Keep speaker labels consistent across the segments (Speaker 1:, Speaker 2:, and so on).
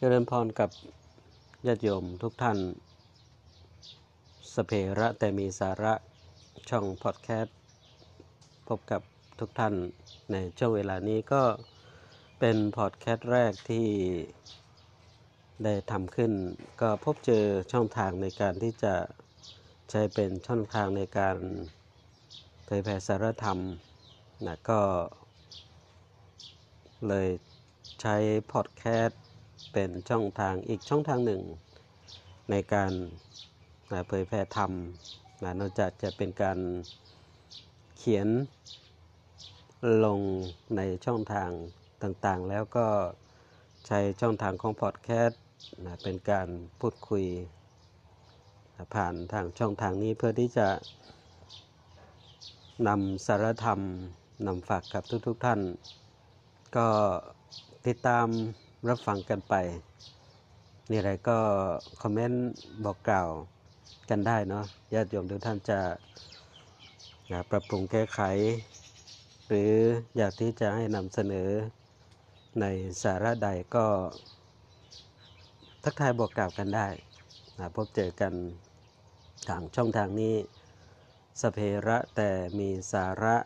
Speaker 1: เจริญพรกับญาติโยมทุกท่าน สเพระแต่มีสาระช่องพอดแคสต์พบกับทุกท่านในช่วงเวลานี้ก็เป็นพอดแคสต์แรกที่ได้ทำขึ้น ก็พบเจอช่องทางในการที่จะใช้เป็นช่องทางในการเผยแผ่สารธรรมนะก็เลยใช้พอดแคสต์ เป็นช่องทางอีกช่องทางหนึ่ง ในการเผยแผ่ธรรมนอกจากจะเป็นการเขียนลงในช่องทางต่างๆ แล้วก็ใช้ช่องทางของพอดแคสต์เป็นการพูดคุย ผ่านทางช่องทางนี้เพื่อที่จะนำสารธรรมนำฝากกับทุกๆทท่าน ก็ติดตาม รับฟังกันไป นี่อะไรก็คอมเมนต์บอกกล่าวกันได้เนาะญาติโยมทุกท่านจะนะปรับปรุงแก้ไข หรืออยากที่จะให้นำเสนอในสาระใดก็ ทักทายบอกกล่าวกันได้นะพบเจอกันทางช่องทางนี้สเพระแต่มีสาระ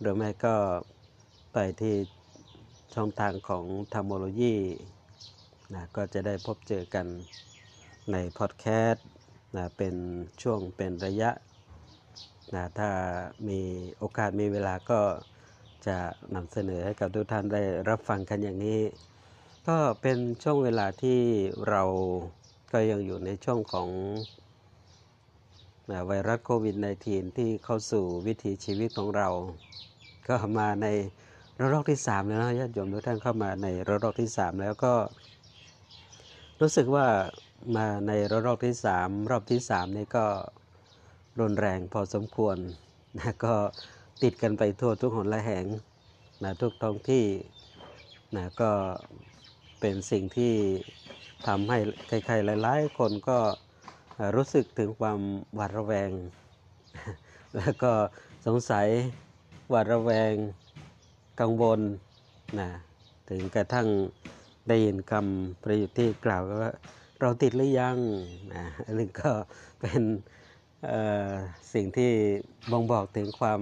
Speaker 1: หรือไม่ก็ไปที่ ช่องทางของธรรมโลยีนะก็จะได้พบเจอกันในพอดแคสต์นะเป็นช่วงเป็นระยะนะถ้ามีโอกาสมีเวลาก็จะนำเสนอให้กับทุกท่านได้รับฟังกันอย่างนี้ ก็เป็นช่วงเวลาที่เราก็ยังอยู่ในช่วงของนะไวรัสโควิด -19 ที่เข้าสู่วิถีชีวิตของเรา ก็มาใน ระลอกที่3แล้วนะญาติโยมทุกท่านเข้ามาในระลอกที่ 3 แล้วก็ รู้สึกว่ามาในระลอกที่ 3 รอบที่3นี่ก็รุนแรงพอสมควรนะก็ติดกันไปทั่วทุกหนละแหงนะทุกท้องที่นะก็เป็นสิ่งที่ทำให้ใครๆหลาย ๆ คนก็รู้สึกถึงความหวาดระแวง แล้วก็สงสัยหวาดระแวง กังวลนะถึงกระทั่งได้ยินคำประโยคที่กล่าวว่าเราติดหรือยังนะอันนี้ก็เป็นสิ่งที่บ่งบอกถึงความ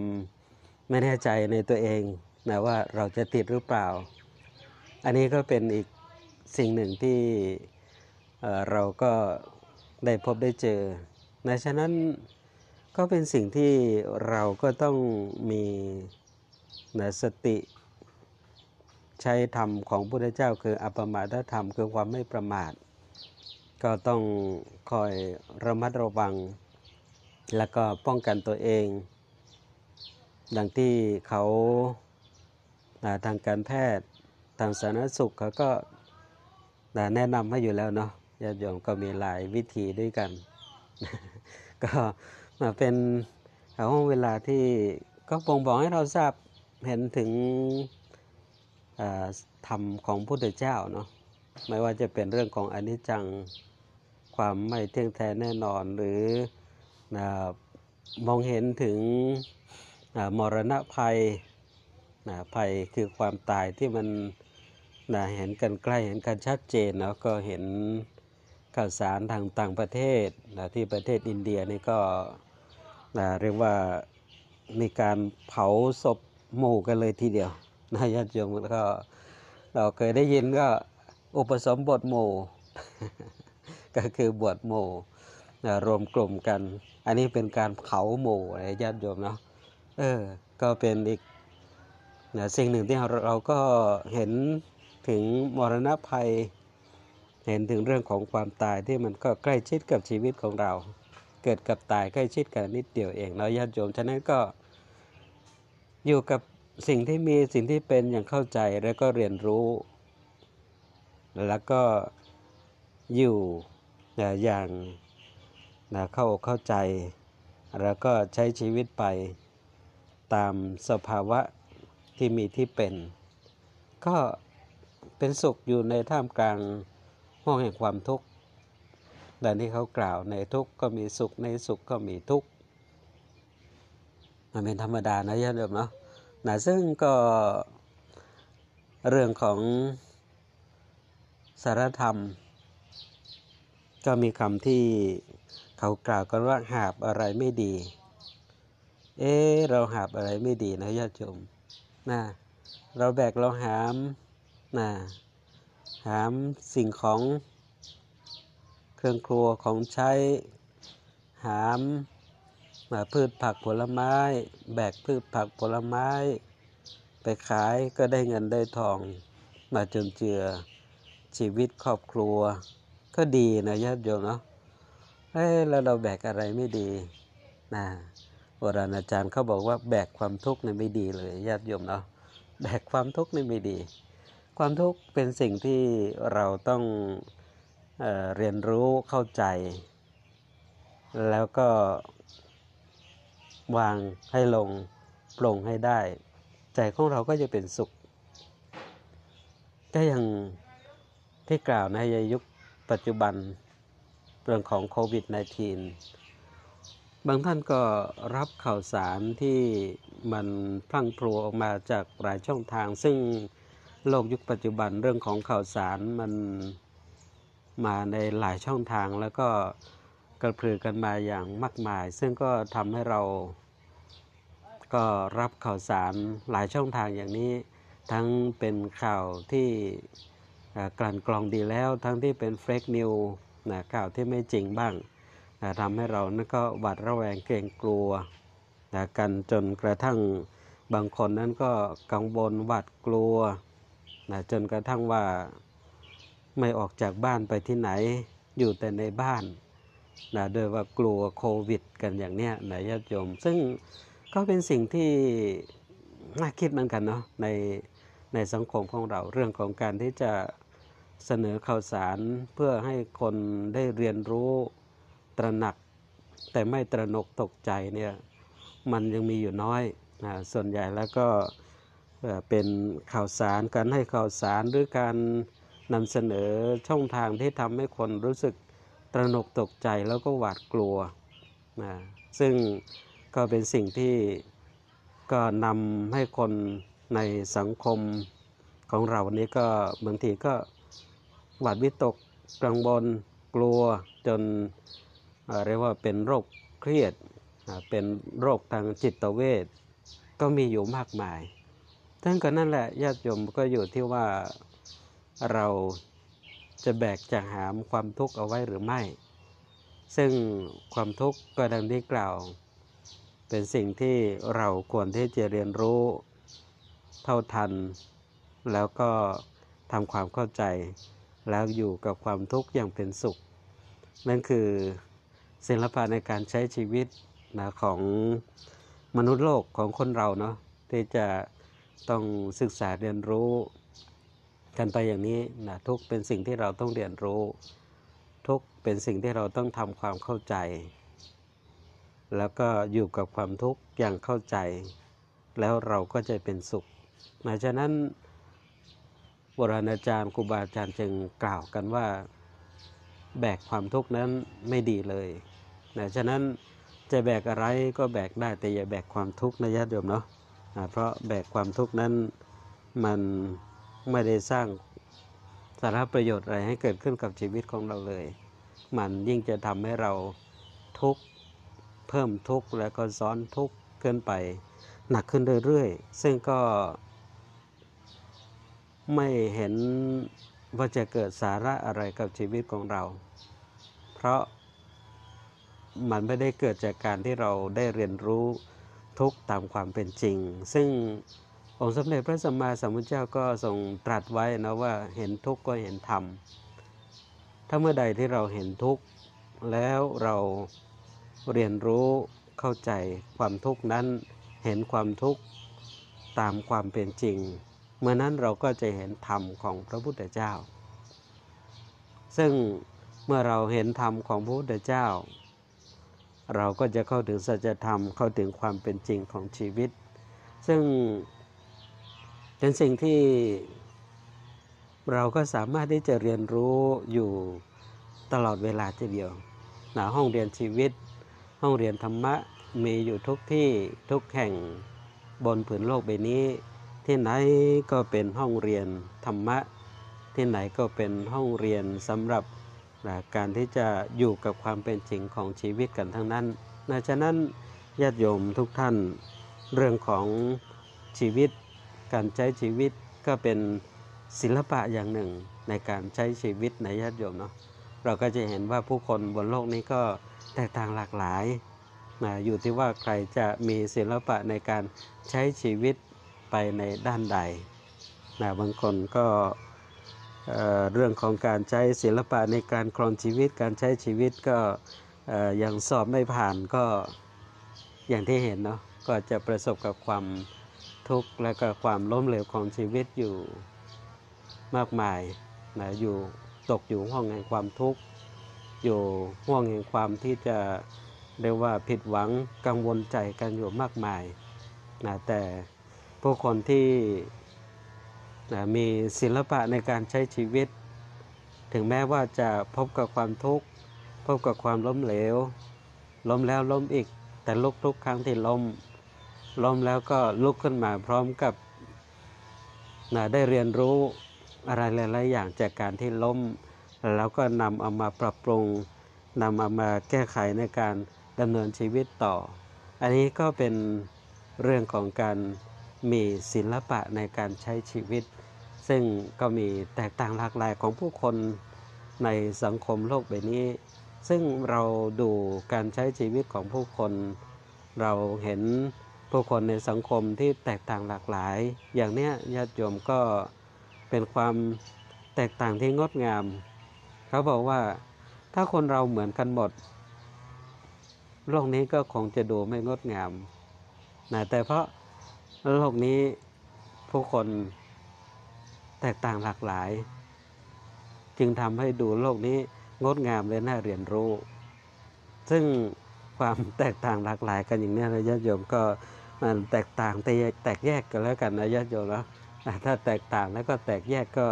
Speaker 1: ไม่แน่ใจในตัวเองนะว่าเราจะติดหรือเปล่า อันนี้ก็เป็นอีกสิ่งหนึ่งที่เราก็ได้พบได้เจอในฉะนั้นก็เป็นสิ่งที่เราก็ต้องมี นะสติใช้ธรรมของพุทธเจ้าคืออปมาทธรรมคือความไม่ประมาท ก็ต้องคอยระมัดระวัง แล้วก็ป้องกันตัวเอง ดังที่เขาทางการแพทย์ทางสาธารณสุขเขาก็แนะนำให้อยู่แล้วเนาะญาติโยมก็มีหลายวิธีด้วยกัน ก็มาเป็นห้องเวลาที่ก็บ่งบอกให้เราทราบ เห็นถึงธรรมของพุทธเจ้าเนาะไม่ว่าจะเป็นเรื่องของอนิจจังความไม่เที่ยงแท้แน่นอนหรือมองเห็นถึงมรณะภัยภัยคือความตายที่มันเห็นกันใกล้เห็นกันชัดเจนแล้วก็เห็นข่าวสารทางต่างประเทศที่ประเทศอินเดียนี่ก็เรียกว่ามีการเผาศพ หมู่กันเลยทีเดียวนะญาติโยมก็เราเคยได้ยินก็อุปสมบทหมู่ก็คือบวชหมู่รวมกลุ่มกัน อันนี้เป็นการเผาหมู่อะไรญาติโยมเนาะเออก็เป็นอีกสิ่งหนึ่งที่เราก็เห็นถึงมรณะภัย เห็นถึงเรื่องของความตายที่มันก็ใกล้ชิดกับชีวิตของเรา เกิดกับตายใกล้ชิดกันนิดเดียวเองแล้วญาติโยมฉะนั้นก็ อยู่กับสิ่งที่มีสิ่งที่เป็นอย่างเข้าใจแล้วก็เรียนรู้ แล้วก็อยู่อย่างเข้าเข้าใจ แล้วก็ใช้ชีวิตไปตามสภาวะที่มีที่เป็น ก็เป็นสุขอยู่ในท่ามกลางห้องแห่งความทุกข์ดังที่เขากล่าวในทุกข์ก็มีสุขในสุขก็มีทุกข์มันเป็นธรรมดานะญาติโยมเนาะ นะซึ่งก็เรื่องของสารธรรม ก็มีคำที่เขากล่าวกันว่าหาบอะไรไม่ดี เอ๊เราหาบอะไรไม่ดีนะญาติโยมนะเราแบกเราหามนะหามสิ่งของเครื่องครัวของใช้หาม พืชผักผลไม้ แบกพืชผักผลไม้ ไปขายก็ได้เงินได้ทอง มาจนเจือชีวิตครอบครัว ก็ดีนะญาติโยมเนาะเอ้แล้วเราแบกอะไรไม่ดีนะโบราณอาจารย์เขาบอกว่าแบกความทุกข์นี่ไม่ดีเลยญาติโยมเนาะแบกความทุกข์นี่ไม่ดี ความทุกข์เป็นสิ่งที่เราต้องเอเรียนรู้เข้าใจ แล้วก็ วางให้ลงปลงให้ได้ ใจของเราก็จะเป็นสุข ก็ยังที่กล่าวในยุคปัจจุบันเรื่องของโควิด -19 บางท่านก็รับข่าวสารที่มันพลั่งพลูออกมาจากหลายช่องทาง ซึ่งโลกยุคปัจจุบันเรื่องของข่าวสารมันมาในหลายช่องทางแล้วก็ กระพือกันมาอย่างมากมาย ซึ่งก็ทำให้เราก็รับข่าวสารหลายช่องทางอย่างนี้ ทั้งเป็นข่าวที่กลั่นกรองดีแล้ว ทั้งที่เป็นเฟกนิวนะข่าวที่ไม่จริงบ้างนะทำให้เรานั่นก็หวาดระแวงเกรงกลัวนะกันจนกระทั่งบางคนนั้นก็กังวลหวาดกลัวนะจนกระทั่งว่าไม่ออกจากบ้านไปที่ไหนอยู่แต่ในบ้าน นะโดยว่ากลัวโควิด กันอย่างเนี้ยนะญาติโยม ซึ่งก็เป็นสิ่งที่น่าคิดเหมือนกันเนาะในในสังคมของเราเรื่องของการที่จะเสนอข่าวสารเพื่อให้คนได้เรียนรู้ตระหนัก แต่ไม่ตระหนกตกใจเนี่ยมันยังมีอยู่น้อยนะส่วนใหญ่แล้วก็เป็นข่าวสารการให้ข่าวสารหรือการนำเสนอช่องทางที่ทำให้คนรู้สึก ตระหนกตกใจแล้วก็หวาดกลัวนะซึ่งก็เป็นสิ่งที่ก็นำให้คนในสังคมของเรานี้ก็บางทีก็หวาดวิตกกังวลกลัวจนเรียกว่าเป็นโรคเครียดเป็นโรคทางจิตเวชก็มีอยู่มากมายทั้งกันนั่นแหละญาติโยมก็อยู่ที่ว่าเรา จะแบกจะหามความทุกข์เอาไว้หรือไม่ ซึ่งความทุกข์ก็ดังที่กล่าว เป็นสิ่งที่เราควรที่จะเรียนรู้เท่าทัน แล้วก็ทำความเข้าใจ แล้วอยู่กับความทุกข์อย่างเป็นสุข นั่นคือศิลปะในการใช้ชีวิตนะของมนุษย์โลกของคนเราเนาะที่จะต้องศึกษาเรียนรู้ กันไปอย่างนี้นะทุกเป็นสิ่งที่เราต้องเรียนรู้ ทุกเป็นสิ่งที่เราต้องทำความเข้าใจ แล้วก็อยู่กับความทุกข์อย่างเข้าใจ แล้วเราก็จะเป็นสุขนะฉะนั้นโบราณอาจารย์ครูบาอาจารย์จึงกล่าวกันว่าแบกความทุกข์นั้นไม่ดีเลยนะฉะนั้นจะแบกอะไรก็แบกได้แต่อย่าแบกความทุกข์นะญาติโยมเนาะะเพราะแบกความทุกข์นั้นมัน ไม่ได้สร้างสาระประโยชน์อะไรให้เกิดขึ้นกับชีวิตของเราเลย มันยิ่งจะทำให้เราทุกข์เพิ่มทุกข์แล้วก็ซ้อนทุกข์ขึ้นไป หนักขึ้นเรื่อยๆ ซึ่งก็ ไม่เห็นว่าจะเกิดสาระอะไรกับชีวิตของเรา เพราะมันไม่ได้เกิดจากการที่เราได้เรียนรู้ทุกตามความเป็นจริง ซึ่ง องค์สมเด็จพระสัมมาสัมพุทธเจ้าก็ทรงตรัสไว้นะว่าเห็นทุกข์ก็เห็นธรรม ถ้าเมื่อใดที่เราเห็นทุกข์แล้วเราเรียนรู้เข้าใจความทุกข์นั้นเห็นความทุกข์ตามความเป็นจริง เมื่อนั้นเราก็จะเห็นธรรมของพระพุทธเจ้า ซึ่งเมื่อเราเห็นธรรมของพระพุทธเจ้า เราก็จะเข้าถึงสัจธรรมเข้าถึงความเป็นจริงของชีวิต ซึ่ง เป็นสิ่งที่เราก็สามารถที่จะเรียนรู้อยู่ตลอดเวลาทีเดียวนะห้องเรียนชีวิต ห้องเรียนธรรมะมีอยู่ทุกที่ทุกแห่งบนผืนโลกใบนี้ ที่ไหนก็เป็นห้องเรียนธรรมะ ที่ไหนก็เป็นห้องเรียนสำหรับนะการที่จะอยู่กับความเป็นจริงของชีวิตกันทั้งนั้นนะฉะนั้นญาติโยมทุกท่านเรื่องของชีวิต การใช้ชีวิตก็เป็นศิลปะอย่างหนึ่งในการใช้ชีวิตในญาติโยมเนาะเราก็จะเห็นว่าผู้คนบนโลกนี้ก็แตกต่างหลากหลายนะอยู่ที่ว่าใครจะมีศิลปะในการใช้ชีวิตไปในด้านใดนะบางคนก็เเรื่องของการใช้ศิลปะในการครองชีวิต การใช้ชีวิตก็ยังสอบไม่ผ่านก็อย่างที่เห็นเนาะก็จะประสบกับความ ทุกข์และก็ความล้มเหลวของชีวิตอยู่มากมายนะอยู่ตกอยู่ห้องแห่งความทุกข์อยู่ห่วงแห่งความที่จะเรียกว่าผิดหวังกังวลใจกันอยู่มากมายนะแต่ผู้คนที่นะมีศิลปะในการใช้ชีวิต ถึงแม้ว่าจะพบกับความทุกข์ พบกับความล้มเหลว ล้มแล้วล้มอีก แต่ลุกทุกครั้งที่ล้ม ล้มแล้วก็ลุกขึ้นมาพร้อมกับนะได้เรียนรู้อะไรหลายๆอย่างจากการที่ล้ม แล้วก็นำเอามาปรับปรุงนำเอามาแก้ไขในการดำเนินชีวิตต่อ อันนี้ก็เป็นเรื่องของการมีศิลปะในการใช้ชีวิต ซึ่งก็มีแตกต่างหลากหลายของผู้คนในสังคมโลกใบนี้ ซึ่งเราดูการใช้ชีวิตของผู้คน เราเห็น ผู้คนในสังคมที่แตกต่างหลากหลาย อย่างเนี้ยญาติโยมก็เป็นความแตกต่างที่งดงาม เขาบอกว่าถ้าคนเราเหมือนกันหมด โลกนี้ก็คงจะดูไม่งดงามนะแต่เพราะโลกนี้ผู้คนแตกต่างหลากหลาย จึงทำให้ดูโลกนี้งดงามและน่าเรียนรู้ ซึ่งความแตกต่างหลากหลายกันอย่างนี้นะญาติโยมก็ มันแตกต่างแต่แตกแยกกันแล้วกันนะญาติโยมนะถ้าแตกต่างแล้วก็แตกแยกก็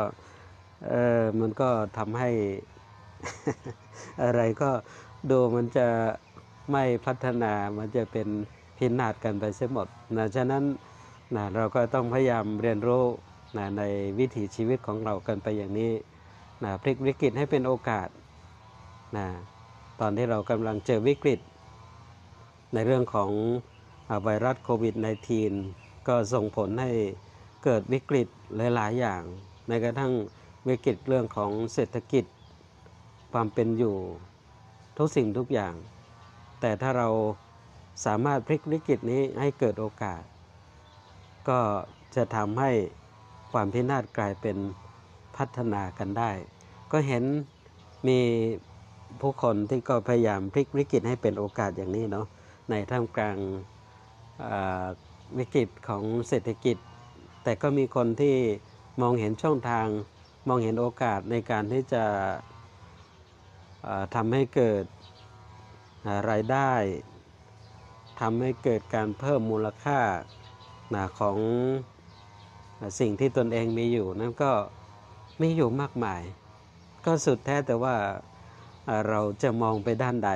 Speaker 1: เออมันก็ทำให้อะไรก็ดูมันจะไม่พัฒนามันจะเป็นพินาศกันไปเสียหมดนะฉะนั้นนะเราก็ต้องพยายามเรียนรู้นะในวิถีชีวิตของเรากันไปอย่างนี้นะพลิกวิกฤตให้เป็นโอกาสนะตอนที่เรากำลังเจอวิกฤตในเรื่องของ ไวรัสโควิด -19 ก็ส่งผลให้เกิดวิกฤตหลาย ๆ อย่าง ในกระทั่งวิกฤตเรื่องของเศรษฐกิจ ความเป็นอยู่ทุกสิ่งทุกอย่าง แต่ถ้าเราสามารถพลิกวิกฤตนี้ให้เกิดโอกาส ก็จะทำให้ความพินาศกลายเป็นพัฒนากันได้ ก็เห็นมีผู้คนที่ก็พยายามพลิกวิกฤตให้เป็นโอกาสอย่างนี้เนาะในท่ามกลาง วิกฤตของเศรษฐกิจ แต่ก็มีคนที่มองเห็นช่องทาง มองเห็นโอกาสในการที่จะทำให้เกิดรายได้ทำให้เกิดการเพิ่มมูลค่าของสิ่งที่ตนเองมีอยู่ นั้นก็มีอยู่มากมาย ก็สุดแท้แต่ว่าอ่าเราจะมองไปด้านใด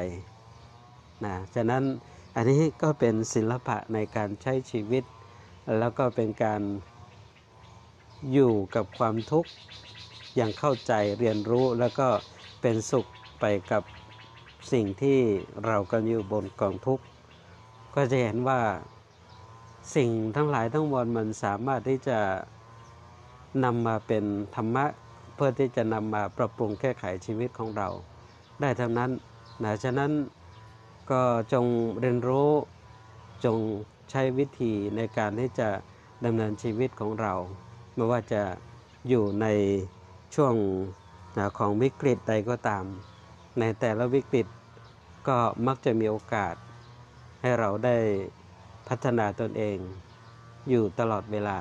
Speaker 1: นะฉะนั้น อันนี้ก็เป็นศิลปะในการใช้ชีวิต แล้วก็เป็นการอยู่กับความทุกข์อย่างเข้าใจเรียนรู้แล้วก็เป็นสุขไปกับสิ่งที่เรากันอยู่บนกองทุกข์ก็จะเห็นว่าสิ่งทั้งหลายทั้งมวลมันสามารถที่จะนำมาเป็นธรรมะ เพื่อที่จะนำมาปรับปรุงแก้ไขชีวิตของเรา ได้ทั้งนั้นนะฉะนั้น ก็จงเรียนรู้จงใช้วิธีในการที่จะดำเนินชีวิตของเรา ไม่ว่าจะอยู่ในช่วงของวิกฤตใดก็ตาม ในแต่ละวิกฤตก็มักจะมีโอกาส ให้เราได้พัฒนาตนเอง อยู่ตลอดเวลา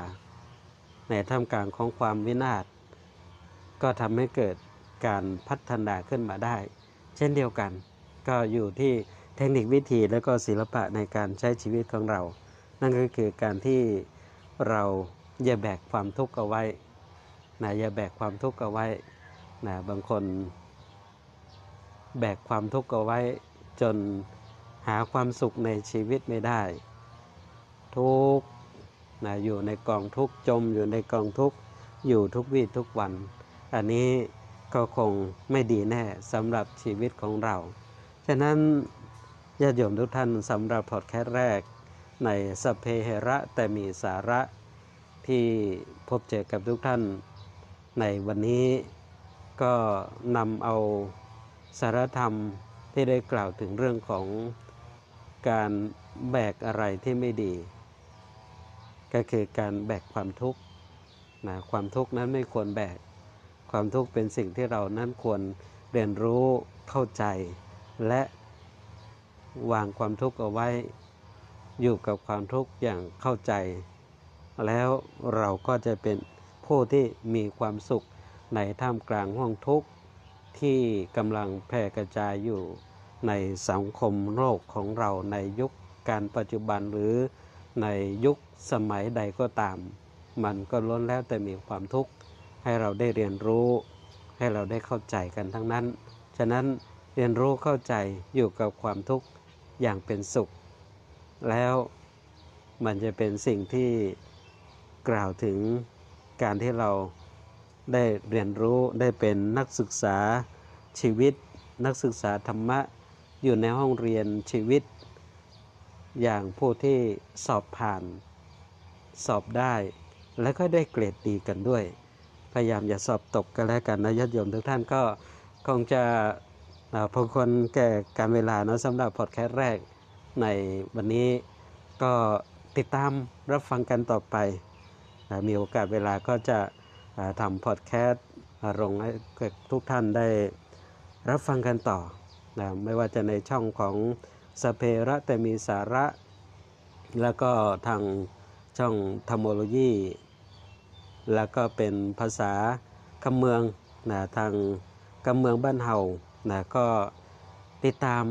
Speaker 1: ในท่ามกลางของความวินาศก็ทำให้เกิดการพัฒนาขึ้นมาได้ เช่นเดียวกัน ก็อยู่ที่ เทคนิควิธีและก็ศิลปะในการใช้ชีวิตของเรา นั่นก็คือการที่เราอย่าแบกความทุกข์เอาไว้นะอย่าแบกความทุกข์เอาไว้นะบางคน แบกความทุกข์เอาไว้ จนหาความสุขในชีวิตไม่ได้ ทุกข์นะอยู่ในกองทุกข์จมอยู่ในกองทุกข์อยู่ทุกวี่ทุกวัน อันนี้ก็คงไม่ดีแน่สำหรับชีวิตของเรา ฉะนั้น ญาติโยมทุกท่านสำหรับพอดแคสต์แรกในสเพเฮระแต่มีสาระที่พบเจอกับทุกท่านในวันนี้ก็นำเอาสารธรรมที่ได้กล่าวถึงเรื่องของการแบกอะไรที่ไม่ดี ก็คือการแบกความทุกข์นะความทุกข์นั้นไม่ควรแบก ความทุกข์เป็นสิ่งที่เรานั้นควรเรียนรู้เข้าใจ และ วางความทุกข์เอาไว้ อยู่กับความทุกข์อย่างเข้าใจ แล้วเราก็จะเป็นผู้ที่มีความสุขในท่ามกลางห้องทุกข์ที่กำลังแพร่กระจายอยู่ในสังคมโลกของเราในยุคการปัจจุบันหรือในยุคสมัยใดก็ตาม มันก็ล้นแล้วแต่มีความทุกข์ให้เราได้เรียนรู้ ให้เราได้เข้าใจกันทั้งนั้น ฉะนั้นเรียนรู้เข้าใจอยู่กับความทุกข์ อย่างเป็นสุข แล้วมันจะเป็นสิ่งที่กล่าวถึงการที่เราได้เรียนรู้ได้เป็นนักศึกษาชีวิต นักศึกษาธรรมะอยู่ในห้องเรียนชีวิต อย่างผู้ที่สอบผ่านสอบได้ และก็ได้เกรดดีกันด้วย พยายามอย่าสอบตกกันแล้วกันนะญาติโยมทุกท่านก็คงจะ พอคนแก่การเวลานะสำหรับพอดแคสต์แรกในวันนี้ก็ติดตามรับฟังกันต่อไปมีโอกาสเวลาก็จะทำพอดแคสต์ลงให้ทุกท่านได้รับฟังกันต่อนะไม่ว่าจะในช่องของสเพระแต่มีสาระ แล้วก็ทางช่องธรรมโลยี แล้วก็เป็นภาษาคำเมืองนะทางคำเมืองบ้านเฮา นะก็ติดตาม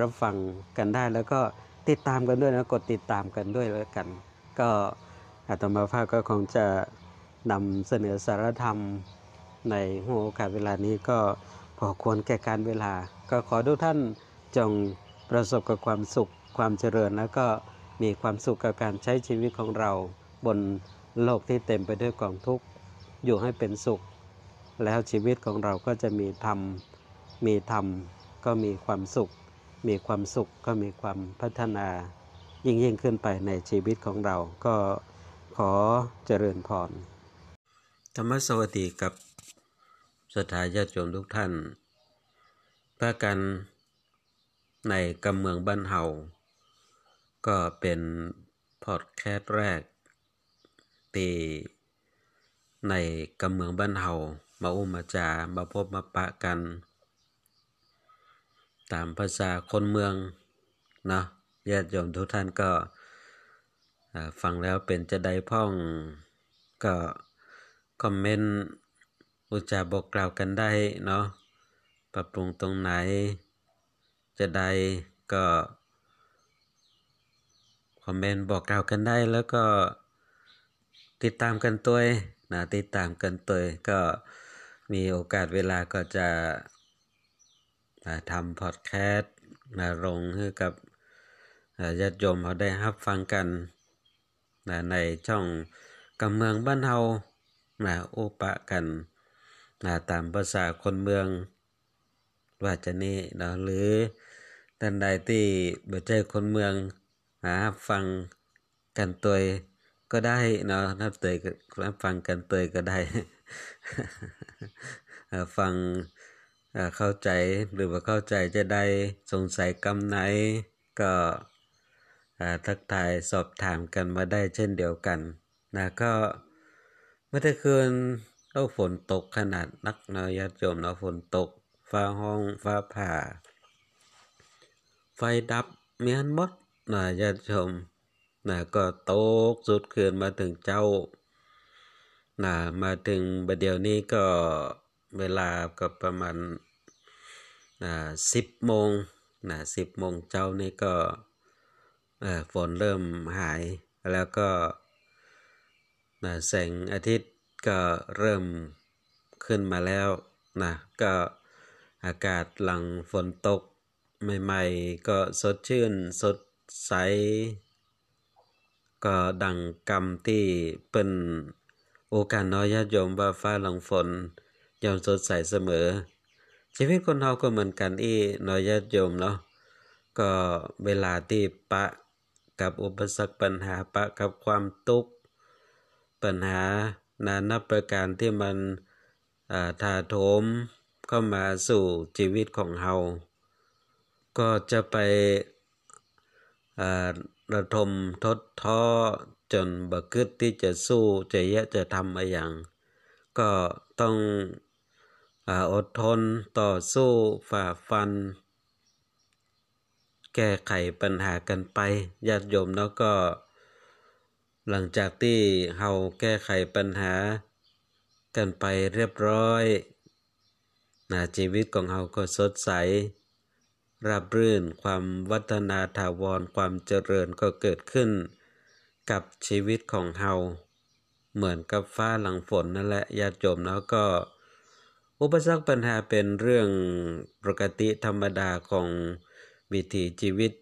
Speaker 1: รับฟังกันได้ แล้วก็ติดตามกันด้วยนะกดติดตามกันด้วยแล้วกัน ก็อาตมาภาพก็คงจะนำเสนอสารธรรมในหัวโอกาสเวลานี้ก็พอควรแก่การเวลา ก็ขอทุกท่านจงประสบกับความสุขความเจริญ แล้วก็มีความสุขกับการใช้ชีวิตของเรา บนโลกที่เต็มไปด้วยกองทุกข์อยู่ให้เป็นสุข แล้วชีวิตของเราก็จะมีธรรม มีธรรมก็มีความสุข มีความสุขก็มีความพัฒนา ยิ่งยิ่งขึ้นไปในชีวิตของเราก็ขอเจริญพร ธรรมสวัสดีกับสถาญาติโยมทุกท่านพากันในกำเมืองบ้านเฮาก็เป็นพอดแคสต์แรกตีในกำเมืองบ้านเฮามาอุ้มมาจามาพบมาปะกัน ตามภาษาคนเมืองนะญาติโยมทุกท่านก็ฟังแล้วเป็นจะได้พ่องก็คอมเมนต์อุจาบอกกล่าวกันได้เนาะปรับปรุงตรงไหน จะได้ก็คอมเมนต์บอกกล่าวกันได้แล้วก็ติดตามกันตัวนะติดตามกันตัวก็มีโอกาสเวลาก็จะ ทำพอดแคสต์นะลงให้กับญาติโยมเขาได้รับฟังกันนะในช่องกำเมืองบ้านเฮานะโอปะกันนะตามภาษาคนเมืองว่าจะนี่นะหรือท่านใดที่บ่ใจคนเมืองหาฟังกันตัวก็ได้เนาะนับเตยฟังกันเตยก็ได้ ฟัง เข้าใจหรือว่าเข้าใจจะได้สงสัยกำไหนก็ทักทายสอบถามกันมาได้เช่นเดียวกันนะก็มื่อคืนเราฝนตกขนาดนักนาะญาติโยมเนาะฝนตก ฟ้าห้องฟ้าผ่า ไฟดับเมียนมดนะญาติโยมนะก็ตกสุดคืนมาถึงเจ้านะมาถึงบัดเดียวนี้ก็เวลาก็ประมาณ สิบโมงนะสิบโมงเจ้านี่ก็ฝนเริ่มหายแล้วก็นะแสงอาทิตย์ก็เริ่มขึ้นมาแล้วนะก็อากาศหลังฝนตกใหม่ๆ ก็สดชื่นสดใส ก็ดังกรรมที่เป็นโอกาสน้อยญาติโยมว่าฟ้าหลังฝนย่อมสดใสเสมอ ชีวิตคนเราก็เหมือนกันอีนอยญาติโยมเนาะก็เวลาที่ปะกับอุปสรรคปัญหาปะกับความทุกข์ปัญหานานับประการที่มันถาโถมเข้ามาสู่ชีวิตของเรา ก็จะไประทมทดท้อจนบกึดที่จะสู้จะแยะจะทำอะไรอย่าง ก็ต้อง อดทนต่อสู้ฝ่าฟัน แก้ไขปัญหากันไปญาติโยมแล้วก็ หลังจากที่เฮาแก้ไขปัญหา กันไปเรียบร้อยนะชีวิตของเฮาก็สดใสราบรื่นความวัฒนาถาวรความเจริญก็เกิดขึ้น กับชีวิตของเฮาเหมือนกับฟ้าหลังฝนนั่นแหละญาติโยมแล้วก็ อุปสรรคปัญหาเป็นเรื่องปกติธรรมดาของวิถีชีวิต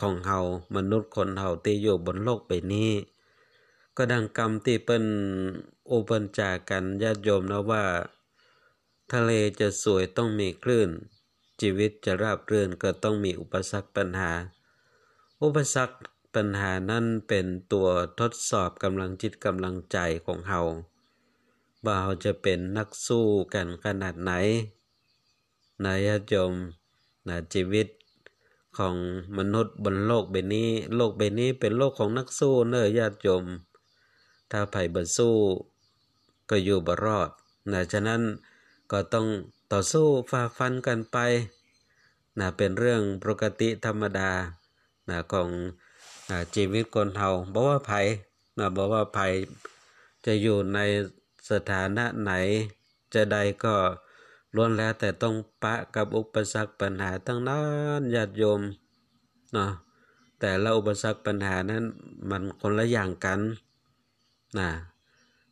Speaker 1: ของเฮามนุษย์คนเฮาที่อยู่บนโลกใบนี้ ก็ดังกรรมที่เป็นอุปัญจากันญาติโยมนะว่า ทะเลจะสวยต้องมีคลื่น ชีวิตจะราบรื่นก็ต้องมีอุปสรรคปัญหา อุปสรรคปัญหานั้นเป็นตัวทดสอบกำลังจิตกำลังใจของเฮา ว่าเราจะเป็นนักสู้กันขนาดไหนนายจมนะชีวิตของมนุษย์บนโลกใบนี้ โลกใบนี้เป็นโลกของนักสู้เนอญาติโยม ถ้าไผ่บ่สู้ ก็อยู่บ่รอดนะฉะนั้นก็ต้องต่อสู้ฝ่าฟันกันไปนะเป็นเรื่องปกติธรรมดานะของนะชีวิตคนเฮาบอกว่าภัยนะบอกว่าภัยจะอยู่ใน สถานะไหน จะใดก็ล้วนแล้วแต่ต้องปะกับอุปสรรคปัญหาตั้งนั้นญาติโยมเนาะแต่ละอุปสรรคปัญหานั้นมันคนละอย่างกันนะ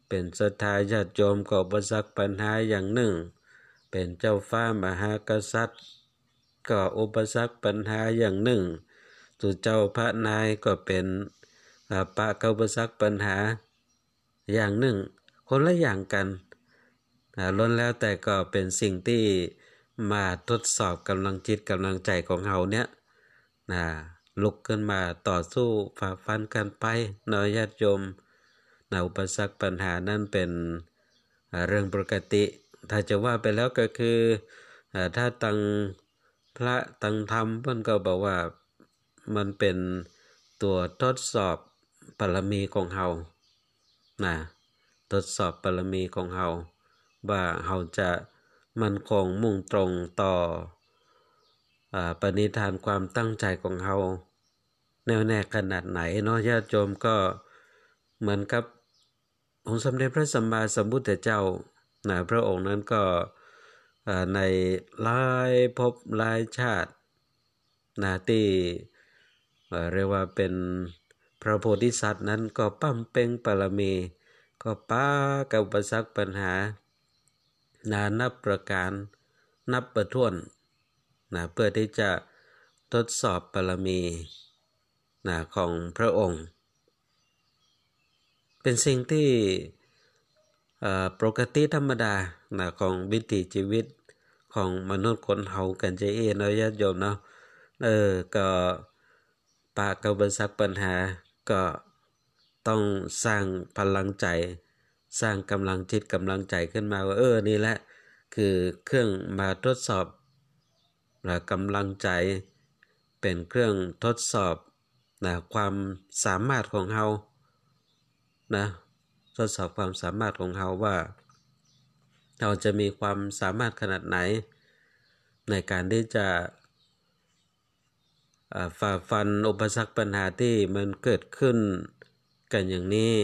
Speaker 1: เป็นสถาญาติโยมก็อุปสรรคปัญหาอย่างหนึ่ง เป็นเจ้าฟ้ามหากษัตริย์ ก็อุปสรรคปัญหาอย่างหนึ่งสุเจ้าพระนายก็เป็นปะกอุปสรรคปัญหาอย่างหนึ่ง คนละอย่างกันล้นแล้วแต่ก็เป็นสิ่งที่มาทดสอบกำลังจิตกำลังใจของเฮาเนี่ยนะลุกขึ้นมาต่อสู้ฝ่าฟันกันไปนอยาติโยมนะอุปสรรคปัญหานั้นเป็นเรื่องปกติ ถ้าจะว่าไปแล้วก็คือถ้าตังพระตังธรรมเพื่อนก็บอกว่ามันเป็นตัวทดสอบบารมีของเฮานะ ทดสอบบารมีของเฮาว่าเฮาจะมันคงมุ่งตรงต่ออปณิธานความตั้งใจของเฮาแน่วแน่ขนาดไหนเนาะญาติโยมก็เหมือนกับองค์สมเด็จพระสัมมาสัมพุทธเจ้านะพระองค์นั้นก็ในหลายภพหลายชาตินะที่เรียกว่าเป็นพระโพธิสัตว์นั้นก็ปั้มเป่งปรมี ก็ป้ากับประสักปัญหา นานับประการนับประท้วนนะเพื่อที่จะทดสอบปรมีนะของพระองค์ เป็นสิ่งที่ปกติธรรมดานะของวิถีชีวิตของมนุษย์คนเฮากันใจเอเนาะญาติโยมเนาะเออก็ปากกับบัสักปัญหาก็ ต้องสร้างพลังใจ สร้างกำลังจิตกำลังใจขึ้นมาว่าเออนี่แหละคือเครื่องมาทดสอบนะกำลังใจเป็นเครื่องทดสอบนะความสามารถของเฮานะทดสอบความสามารถของเราว่า เราจะมีความสามารถขนาดไหน ในการที่จะฝ่าฟันอุปสรรคปัญหาที่มันเกิดขึ้น กันอย่างนี้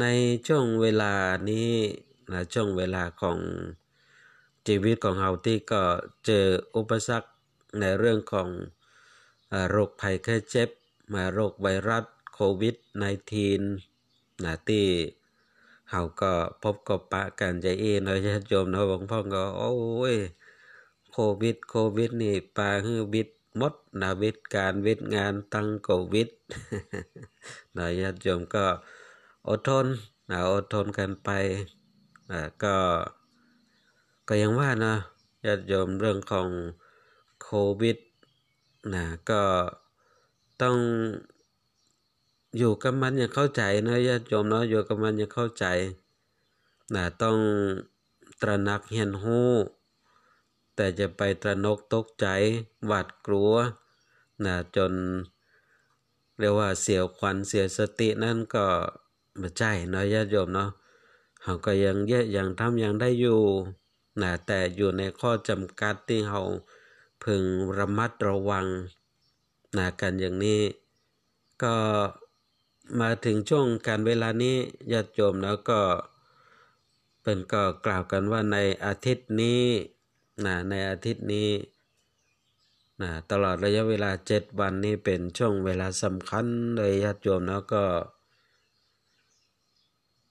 Speaker 1: ในช่วงเวลานี้นะช่วงเวลาของชีวิตของเราที่ก็เจออุปสรรคในเรื่องของโรคภัยแค่เจ็บ มาโรคไวรัสโควิด -19 นะที่เฮาก็พบกับปะกันใจเอเนาะญาติโยมเนาะบางพ่อก็โอ้ยโควิดโควิดนี่ปาฮือวิด มดนาวิดการวิดงานตั้งโควิดนะญาติโยมก็อดทนนะอดทนกันไปนะก็ก็ยังว่านะญาติโยมเรื่องของโควิดนะก็ต้องอยู่กับมันอย่างเข้าใจนะญาติโยมเนาะอยู่กับมันอย่างเข้าใจนะต้องตระหนักเห็นหู้ แต่จะไปตระนกตกใจหวาดกลัวนะจนเรียกว่าเสียขวัญเสียสตินั่นก็ไม่ใช่เนาะญาติโยมเนาะเขาก็ยังเยอะยังทำยังได้อยู่นะแต่อยู่ในข้อจำกัดที่เขาพึงระมัดระวังนะกันอย่างนี้ ก็มาถึงช่วงการเวลานี้ญาติโยมแล้วก็เป็นก็กล่าวกันว่าในอาทิตย์นี้ นะในอาทิตย์นี้นะตลอดระยะเวลาเจ็ดวันนี้เป็นช่วงเวลาสำคัญเลยญาติโยมแล้วก็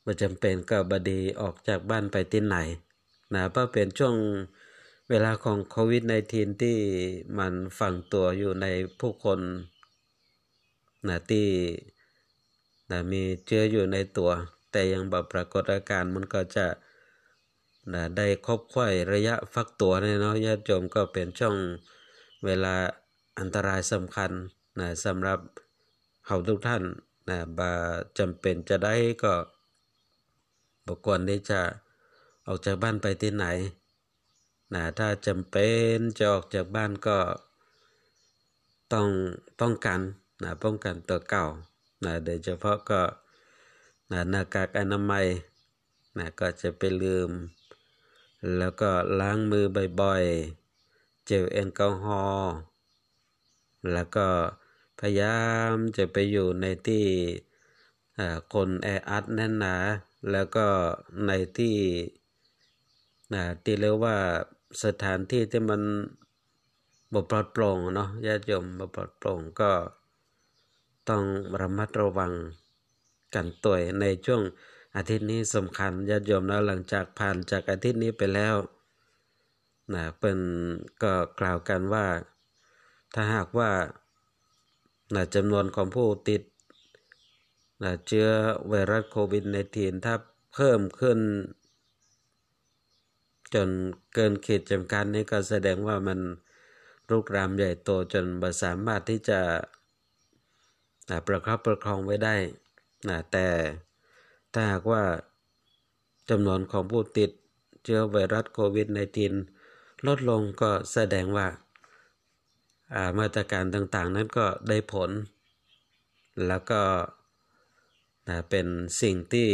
Speaker 1: ไม่จำเป็นก็บดีออกจากบ้านไปที่ไหนนะเพราะเป็นช่วงเวลาของโควิด -19 ที่มันฝังตัวอยู่ในผู้คนนะที่นะมีเชื้ออยู่ในตัว แต่ยังแบบปรากฏอาการมันก็จะ นะได้ครบค่อยระยะฟักตัวเนาะญาติโยมก็เป็นช่วงเวลาอันตรายสำคัญนะสำหรับเขาทุกท่านนะบาจำเป็นจะได้ก็บกวนที่จะออกจากบ้านไปที่ไหนนะถ้าจำเป็นจะออกจากบ้านก็ต้องป้องกันนะป้องกันตัวเก่านะโดยเฉพาะก็นะหน้ากากอนามัยนะก็จะไปลืม แล้วก็ล้างมือบ่อยๆ เจลแอลกอฮอล์แล้วก็พยายามจะไปอยู่ในที่คนแออัดแน่นหนาแล้วก็ในที่ที่เรียกว่าสถานที่ที่มันบปลอดโปร่งเนาะญาติโยมบปลอดโปร่งก็ต้องระมัดระวังกันตัวในช่วง อาทิตย์นี้สำคัญญาติโยมนะหลังจากผ่านจากอาทิตย์นี้ไปแล้วนะเป็นก็กล่าวกันว่า ถ้าหากว่านะจำนวนของผู้ติดนะเชื้อไวรัสโควิด -19 ถ้าเพิ่มขึ้น จนเกินขีดจำกัดนี้ก็แสดงว่ามันรุกรามใหญ่โตจนบ่สามารถที่จะนะประคับประคองไว้ได้นะแต่ ถ้าหากว่าจำนวนของผู้ติดเชื้อไวรัสโควิด -19 ลดลงก็แสดงว่ามาตรการต่างๆ นั้นก็ได้ผล แล้วก็เป็นสิ่งที่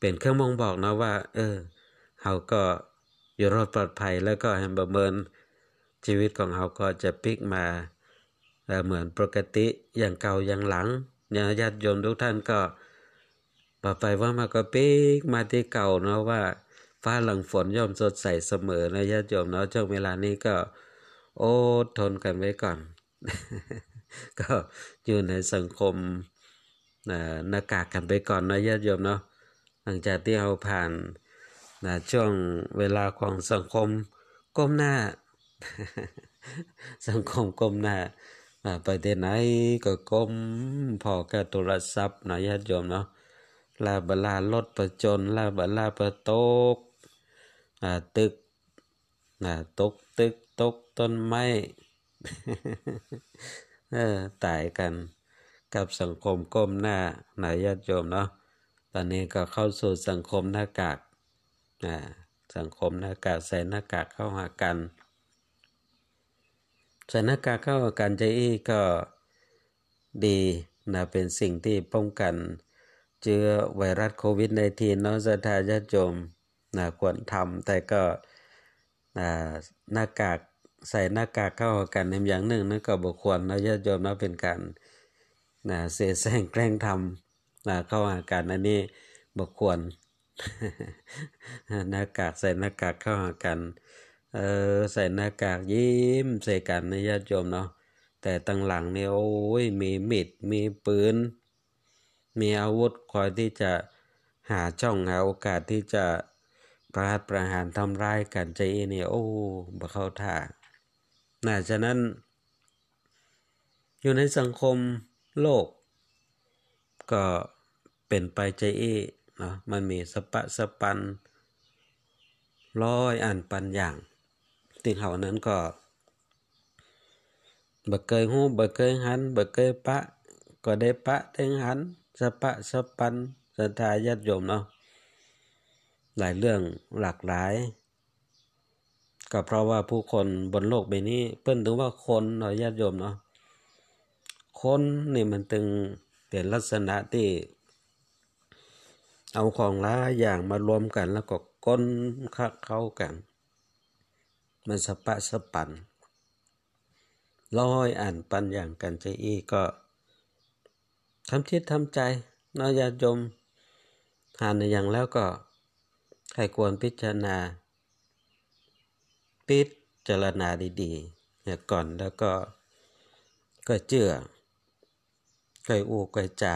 Speaker 1: เป็นเครื่องมองบอกนะว่า เออเขาก็อยู่รอดปลอดภัยแล้วก็ให้ประเมินชีวิตของเขาก็จะพลิกมาเหมือนปกติอย่างเก่าอย่างหลังญาติโยมทุกท่านก็ ต่อไปว่ามาก็ปีกมาที่เก่าเนาะว่า ฟ้าหลังฝนย่อมสดใสเสมอนะญาติโยมเนาะช่วงเวลานี้ก็ โอดทนกันไว้ก่อน ก็อยู่ในสังคมหน้ากากกันไปก่อนนะญาติโยมเนาะหลังจากที่เราผ่านนะช่วงเวลาของสังคมก้มหน้า สังคมก้มหน้าไปที่ไหนก็ก้มพอกับโทรศัพท์นะญาติโยมเนาะ ลาบลารถประจน ลาบลาประตกตึกตกตึกตกต้นไม้ตายกันกับสังคมก้มหน้าหนญาติโยมเนาะตอนนี้ก็เข้าสู่สังคมหน้ากากสังคมหน้ากากใส่หน้ากากเข้าหากันใส่หน้ากากเข้าหากันใจอี้ก็ดีนะเป็นสิ่งที่ป้องกัน เชื้อไวรัสโควิด -19 เนาะสถาญาติโยมนะควรทำแต่ก็หน้ากากใส่หน้ากากเข้ากันในอย่างหนึ่งนั่นก็บุควรนะญาติโยมนะเป็นการนะเสแสร้งแกล้งทำนะเข้าหากันอันนี้บุควรหน้ากากใส่หน้ากากเข้าหากันเออใส่หน้ากากยิ้มใส่กันนะญาติโยมเนาะแต่ตั้งหลังเนี่ยโอ้ยมีมิดมีปืน มีอาวุธคอยที่จะหาช่องหาโอกาสที่จะประหารประหารทำร้ายกันใจเนี่ยโอ้บ่เข้าท่าน่าฉะนั้น อยู่ในสังคมโลก ก็เป็นไปใจเอเนาะมันมีสปะสปันร้อยอันปันอย่างติงเฮานั้นก็บ่เคยฮู้บ่เคยหันบ่เคยปะ ก็ได้ปะได้หัน สะปะสะปันศรัทธาญาติโยมเนาะหลายเรื่องหลากหลาย ก็เพราะว่าผู้คนบนโลกใบนี้เปิ้นถึงว่าคนเนาะญาติโยมเนาะคนนี่มันตึงเป็นลักษณะที่ เอาของหลายอย่างมารวมกันแล้วก็ก้นเข้ากัน มันสะปะสะปันร้อยอ่านปันอย่างกันใจอีก็ ทำจิตทำใจนอยาจมหานอย่างแล้วก็ให้ควรพิจารณาปิดจารณาดีๆเนี่ยก่อนแล้วก็ก็เจือไก่อูไก่จ๋า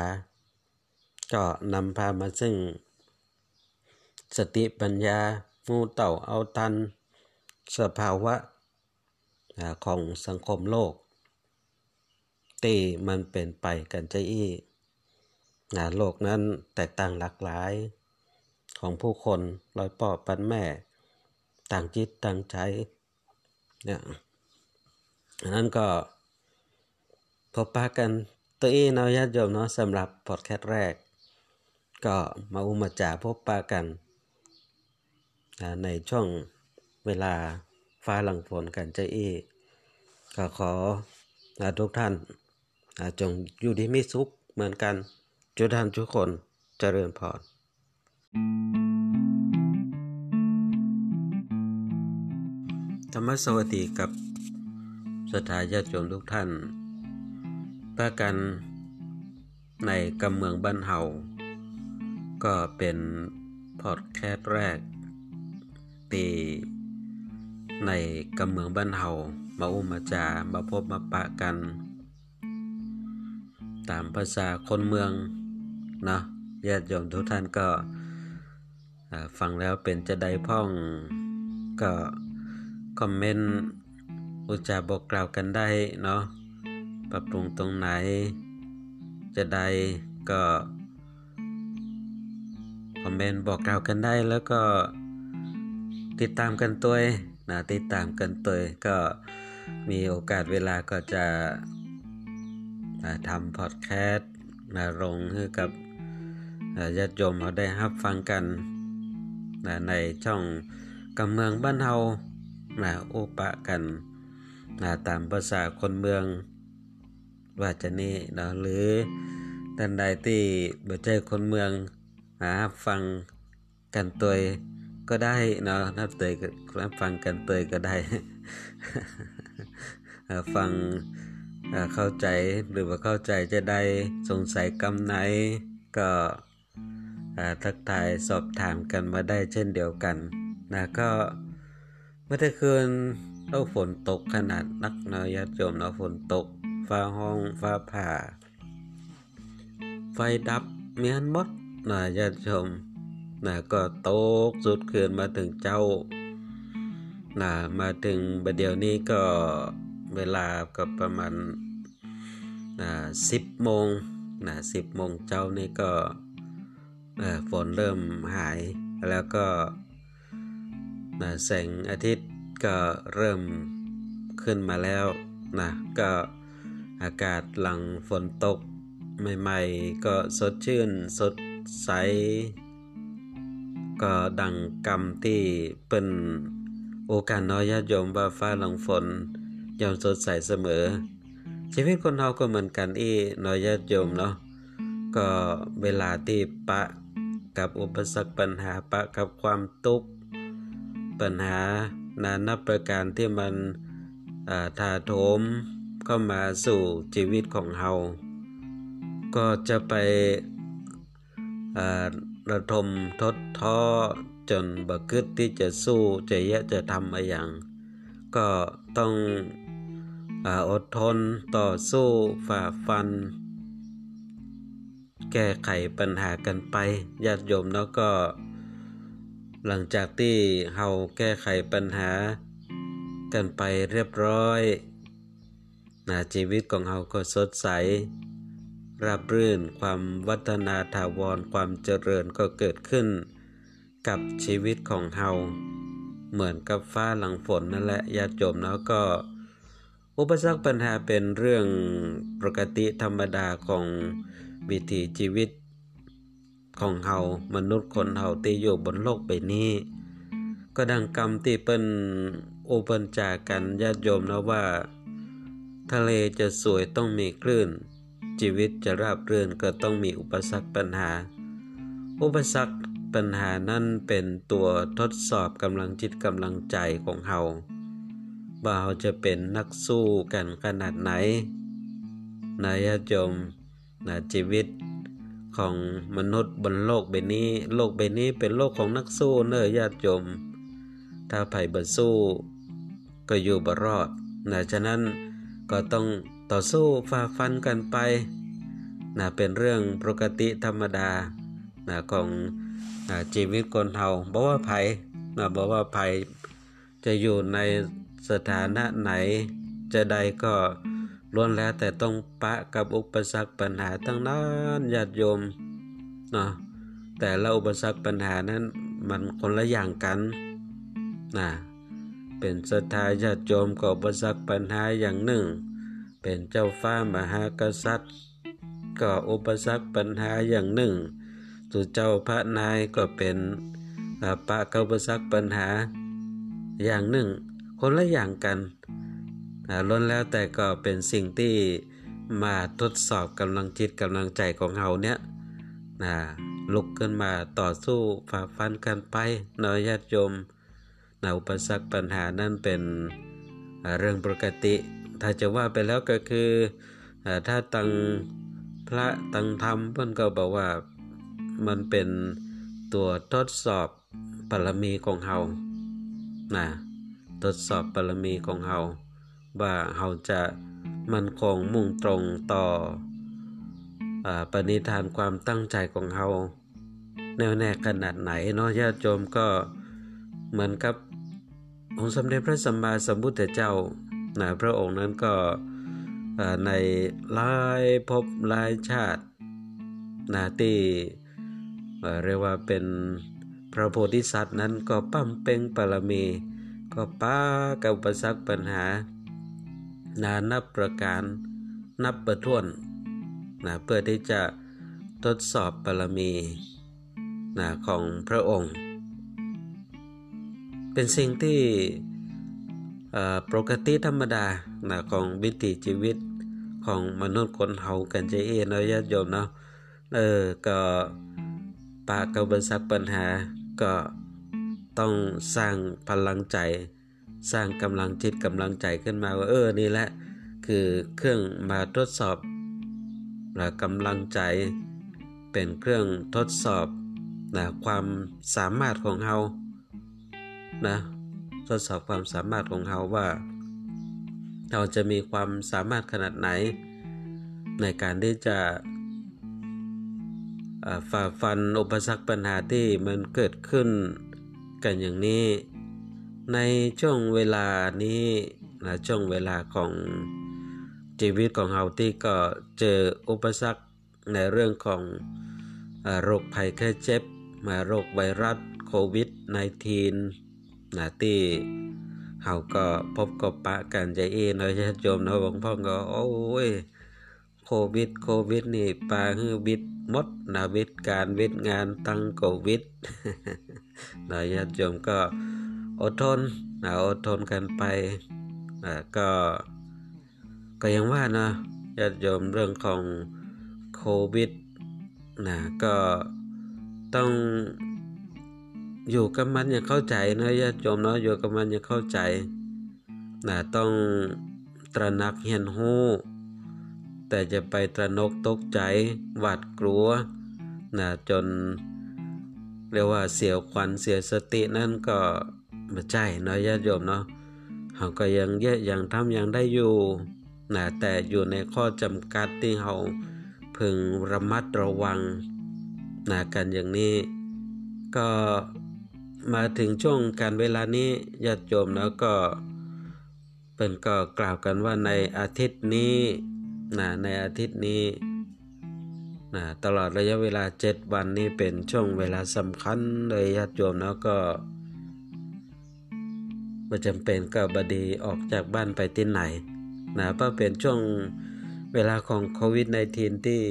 Speaker 1: ก็นำพามาซึ่ง สติปัญญางูเต่าเอาทัน สภาวะของสังคมโลก ตีมันเป็นไปกันใจอี้นะโลกนั้นแตกต่างหลากหลาย ของผู้คนลอยปอปันแม่ ต่างจิตต่างใจเนี่ยนั้นก็พบปะกันตัวเองเนาะญาติโยมเนาะสำหรับพอดแคสต์แรก ก็มาอุมาจาพบปะกัน ในช่วงเวลาฟ้าหลังฝนกันใจเอก็ขอทุกท่าน จงอยู่ดีมีสุขเหมือนกันจุดทานทุกคนเจริญพรธรรมสวัสดีกับสถาญาติโยมทุกท่านประกันในกำเมืองบ้านเฮาก็เป็นพอดแคสต์แรกตีในกำเมืองบ้านเฮามาอุ้มมาจามาพบมาปะกัน ตามภาษาคนเมืองเนาะญาติโยมทุกท่านก็ฟังแล้วเป็นจะได้พ่องก็คอมเมนต์อุจาบอกกล่าวกันได้เนาะปรับปรุงตรงไหน จะได้ก็คอมเมนต์บอกกล่าวกันได้แล้วก็ติดตามกันตัวนะติดตามกันตัวก็มีโอกาสเวลาก็จะ ทำพอดแคสต์นะลงให้กับญาติโยมเขาได้รับฟังกันนะในช่องกำเมืองบ้านเฮานะโอปะกันนะตามภาษาคนเมืองว่าจะนี่เนาะหรือท่านใดที่บ่ใจคนเมืองหาฟังกันตัวก็ได้เนาะนับเตยรับฟังกันเตยก็ได้ ฟัง เข้าใจหรือว่าเข้าใจจะได้สงสัยกำไหนก็ทักทายสอบถามกันมาได้เช่นเดียวกันนะก็เมื่อคืนเราฝนตกขนาดนักนาะญาติโยมเนาะฝนตก ฟ้าห้องฟ้าผ่า ไฟดับเมียนมดนะญาติชมนะก็ตกสุดคืนมาถึงเจ้านะมาถึงบัดเดี๋ยวนี้ก็ เวลาก็ประมาณสิบโมงนะสิบโมงเจ้านี่ก็ฝนเริ่มหายแล้วก็นะแสงอาทิตย์ก็เริ่มขึ้นมาแล้วนะก็อากาศหลังฝนตกใหม่ๆ ก็สดชื่นสดใส ก็ดังกรรมที่เป็นโอกาสน้อยญาติโยมว่าฟ้าหลังฝน ยอมสดใสเสมอ ชีวิตคนเราก็เหมือนกันอีน้อยญาติโยมเนาะก็เวลาที่ปะกับอุปสรรคปัญหาปะกับความทุกข์ปัญหานานับประการที่มันถาโถมเข้ามาสู่ชีวิตของเฮาก็จะไประทมทดท้อจนบกึดที่จะสู้จะแยะจะทำอะไรอย่าง ก็ต้อง อดทนต่อสู้ฝ่าฟัน แก้ไขปัญหากันไปญาติโยมแล้วก็ หลังจากที่เฮาแก้ไขปัญหา กันไปเรียบร้อยนะชีวิตของเราก็สดใสราบรื่นความวัฒนาถาวรความเจริญก็เกิดขึ้น กับชีวิตของเราเหมือนกับฟ้าหลังฝนนั่นแหละญาติโยมแล้วก็ อุปสรรคปัญหาเป็นเรื่องปกติธรรมดาของวิถีชีวิตของเฮามนุษย์คนเฮาที่อยู่บนโลกใบนี้ ก็ดังกรรมที่เป็นโอปัญจากันญาติโยมนะว่า ทะเลจะสวยต้องมีคลื่น ชีวิตจะราบรื่นก็ต้องมีอุปสรรคปัญหา อุปสรรคปัญหานั้นเป็นตัวทดสอบกำลังจิตกำลังใจของเฮา ว่าเราจะเป็นนักสู้กันขนาดไหนนายโยมนะชีวิตของมนุษย์บนโลกใบนี้ โลกใบนี้เป็นโลกของนักสู้เนอญาติโยมถ้าไผ่บ่สู้ ก็อยู่บ่รอดนะฉะนั้นก็ต้องต่อสู้ฝ่าฟันกันไปนะเป็นเรื่องปกติธรรมดานะของนะชีวิตคนเฮาบอกว่าไผ่นะบอกว่าไผ่จะอยู่ใน สถานะไหนจะใดก็ล้วนแล้วแต่ต้องปะกับอุปสรรคปัญหาทั้งนั้นญาติโยมเนาะแต่ละอุปสรรคปัญหานั้นมันคนละอย่างกันนะเป็นศรัทธาญาติโยมก็อุปสรรคปัญหาอย่างหนึ่ง เป็นเจ้าฟ้ามหากษัตริย์ ก็อุปสรรคปัญหาอย่างหนึ่งสุเจ้าพระนายก็เป็นปะกับอุปสรรคปัญหาอย่างหนึ่ง คนละอย่างกันล้นแล้วแต่ก็เป็นสิ่งที่มาทดสอบกำลังจิตกำลังใจของเฮาเนี่ยนะลุกขึ้นมาต่อสู้ฝ่าฟันกันไปนอยญาติโยมนะอุปสรรคปัญหานั่นเป็นเรื่องปกติ ถ้าจะว่าไปแล้วก็คือถ้าตังพระตังธรรมเพื่อนก็บอกว่ามันเป็นตัวทดสอบบารมีของเฮานะ ทดสอบบารมีของเฮาว่าเฮาจะมันคงมุ่งตรงต่ออปณิธานความตั้งใจของเฮาแน่วแน่ขนาดไหนเนาะญาติโยมก็เหมือนกับองค์สมเด็จพระสัมมาสัมพุทธเจ้านะพระองค์นั้นก็ในหลายภพหลายชาตินาที่เรียกว่าเป็นพระโพธิสัตว์นั้นก็ปั้มเป่งปรมี ก็ป้ากับอุปสรรคปัญหา นานับประการนับประท้วนนะเพื่อที่จะทดสอบบารมีนะของพระองค์ เป็นสิ่งที่ปกติธรรมดานะของวิถีชีวิตของมนุษย์คนเฮากันใจเอเนาะญาติโยมเนาะเออก็ปากับบันซักปัญหาก็ ต้องสร้างพลังใจ สร้างกำลังจิตกำลังใจขึ้นมาว่าเออนี่แหละคือเครื่องมาทดสอบนะกำลังใจเป็นเครื่องทดสอบนะความสามารถของเฮานะทดสอบความสามารถของเฮาว่า เราจะมีความสามารถขนาดไหน ในการที่จะฝ่าฟันอุปสรรคปัญหาที่มันเกิดขึ้น กันอย่างนี้ ในช่วงเวลานี้นะช่วงเวลาของชีวิตของเราที่ก็เจออุปสรรคในเรื่องของโรคภัยแค่เจ็บมาโรคไวรัสโควิด -19 นะที่เขาก็พบกับปะกันใจเองนะญาติโยมนะหลวงพ่อก็โอ้ยโควิด โควิด นี่ปาฮือวิดมดนะวิดการวิดงานตั้งโควิด นะญาติโยมก็อดทนนะอดทนกันไปนะก็ก็ยังว่านะญาติโยมเรื่องของโควิดนะก็ต้องอยู่กับมันอย่างเข้าใจนะญาติโยมเนาะอยู่กับมันอย่างเข้าใจนะต้องตระหนักเห็นหูแต่จะไปตระนกตกใจหวาดกลัวนะจน เรียกว่าเสียขวัญเสียสตินั่นก็ม่ใช่เนาะญาติโยมเนาะเขาก็ยังเยอะยังทำยังได้อยู่นะแต่อยู่ในข้อจำกัดที่เขาพึงระมัดระวังนะกันอย่างนี้ ก็มาถึงช่วงการเวลานี้ญาติโยมแล้วก็เป็นก็กล่าวกันว่าในอาทิตย์นี้นะในอาทิตย์นี้ นะตลอดระยะเวลาเจ็ดวันนี้เป็นช่วงเวลาสำคัญเลยญาติโยมแล้วก็ว่าจำเป็นก็บดีออกจากบ้านไปที่ไหนนะเพราะเป็นช่วงเวลาของโควิด -19 ที่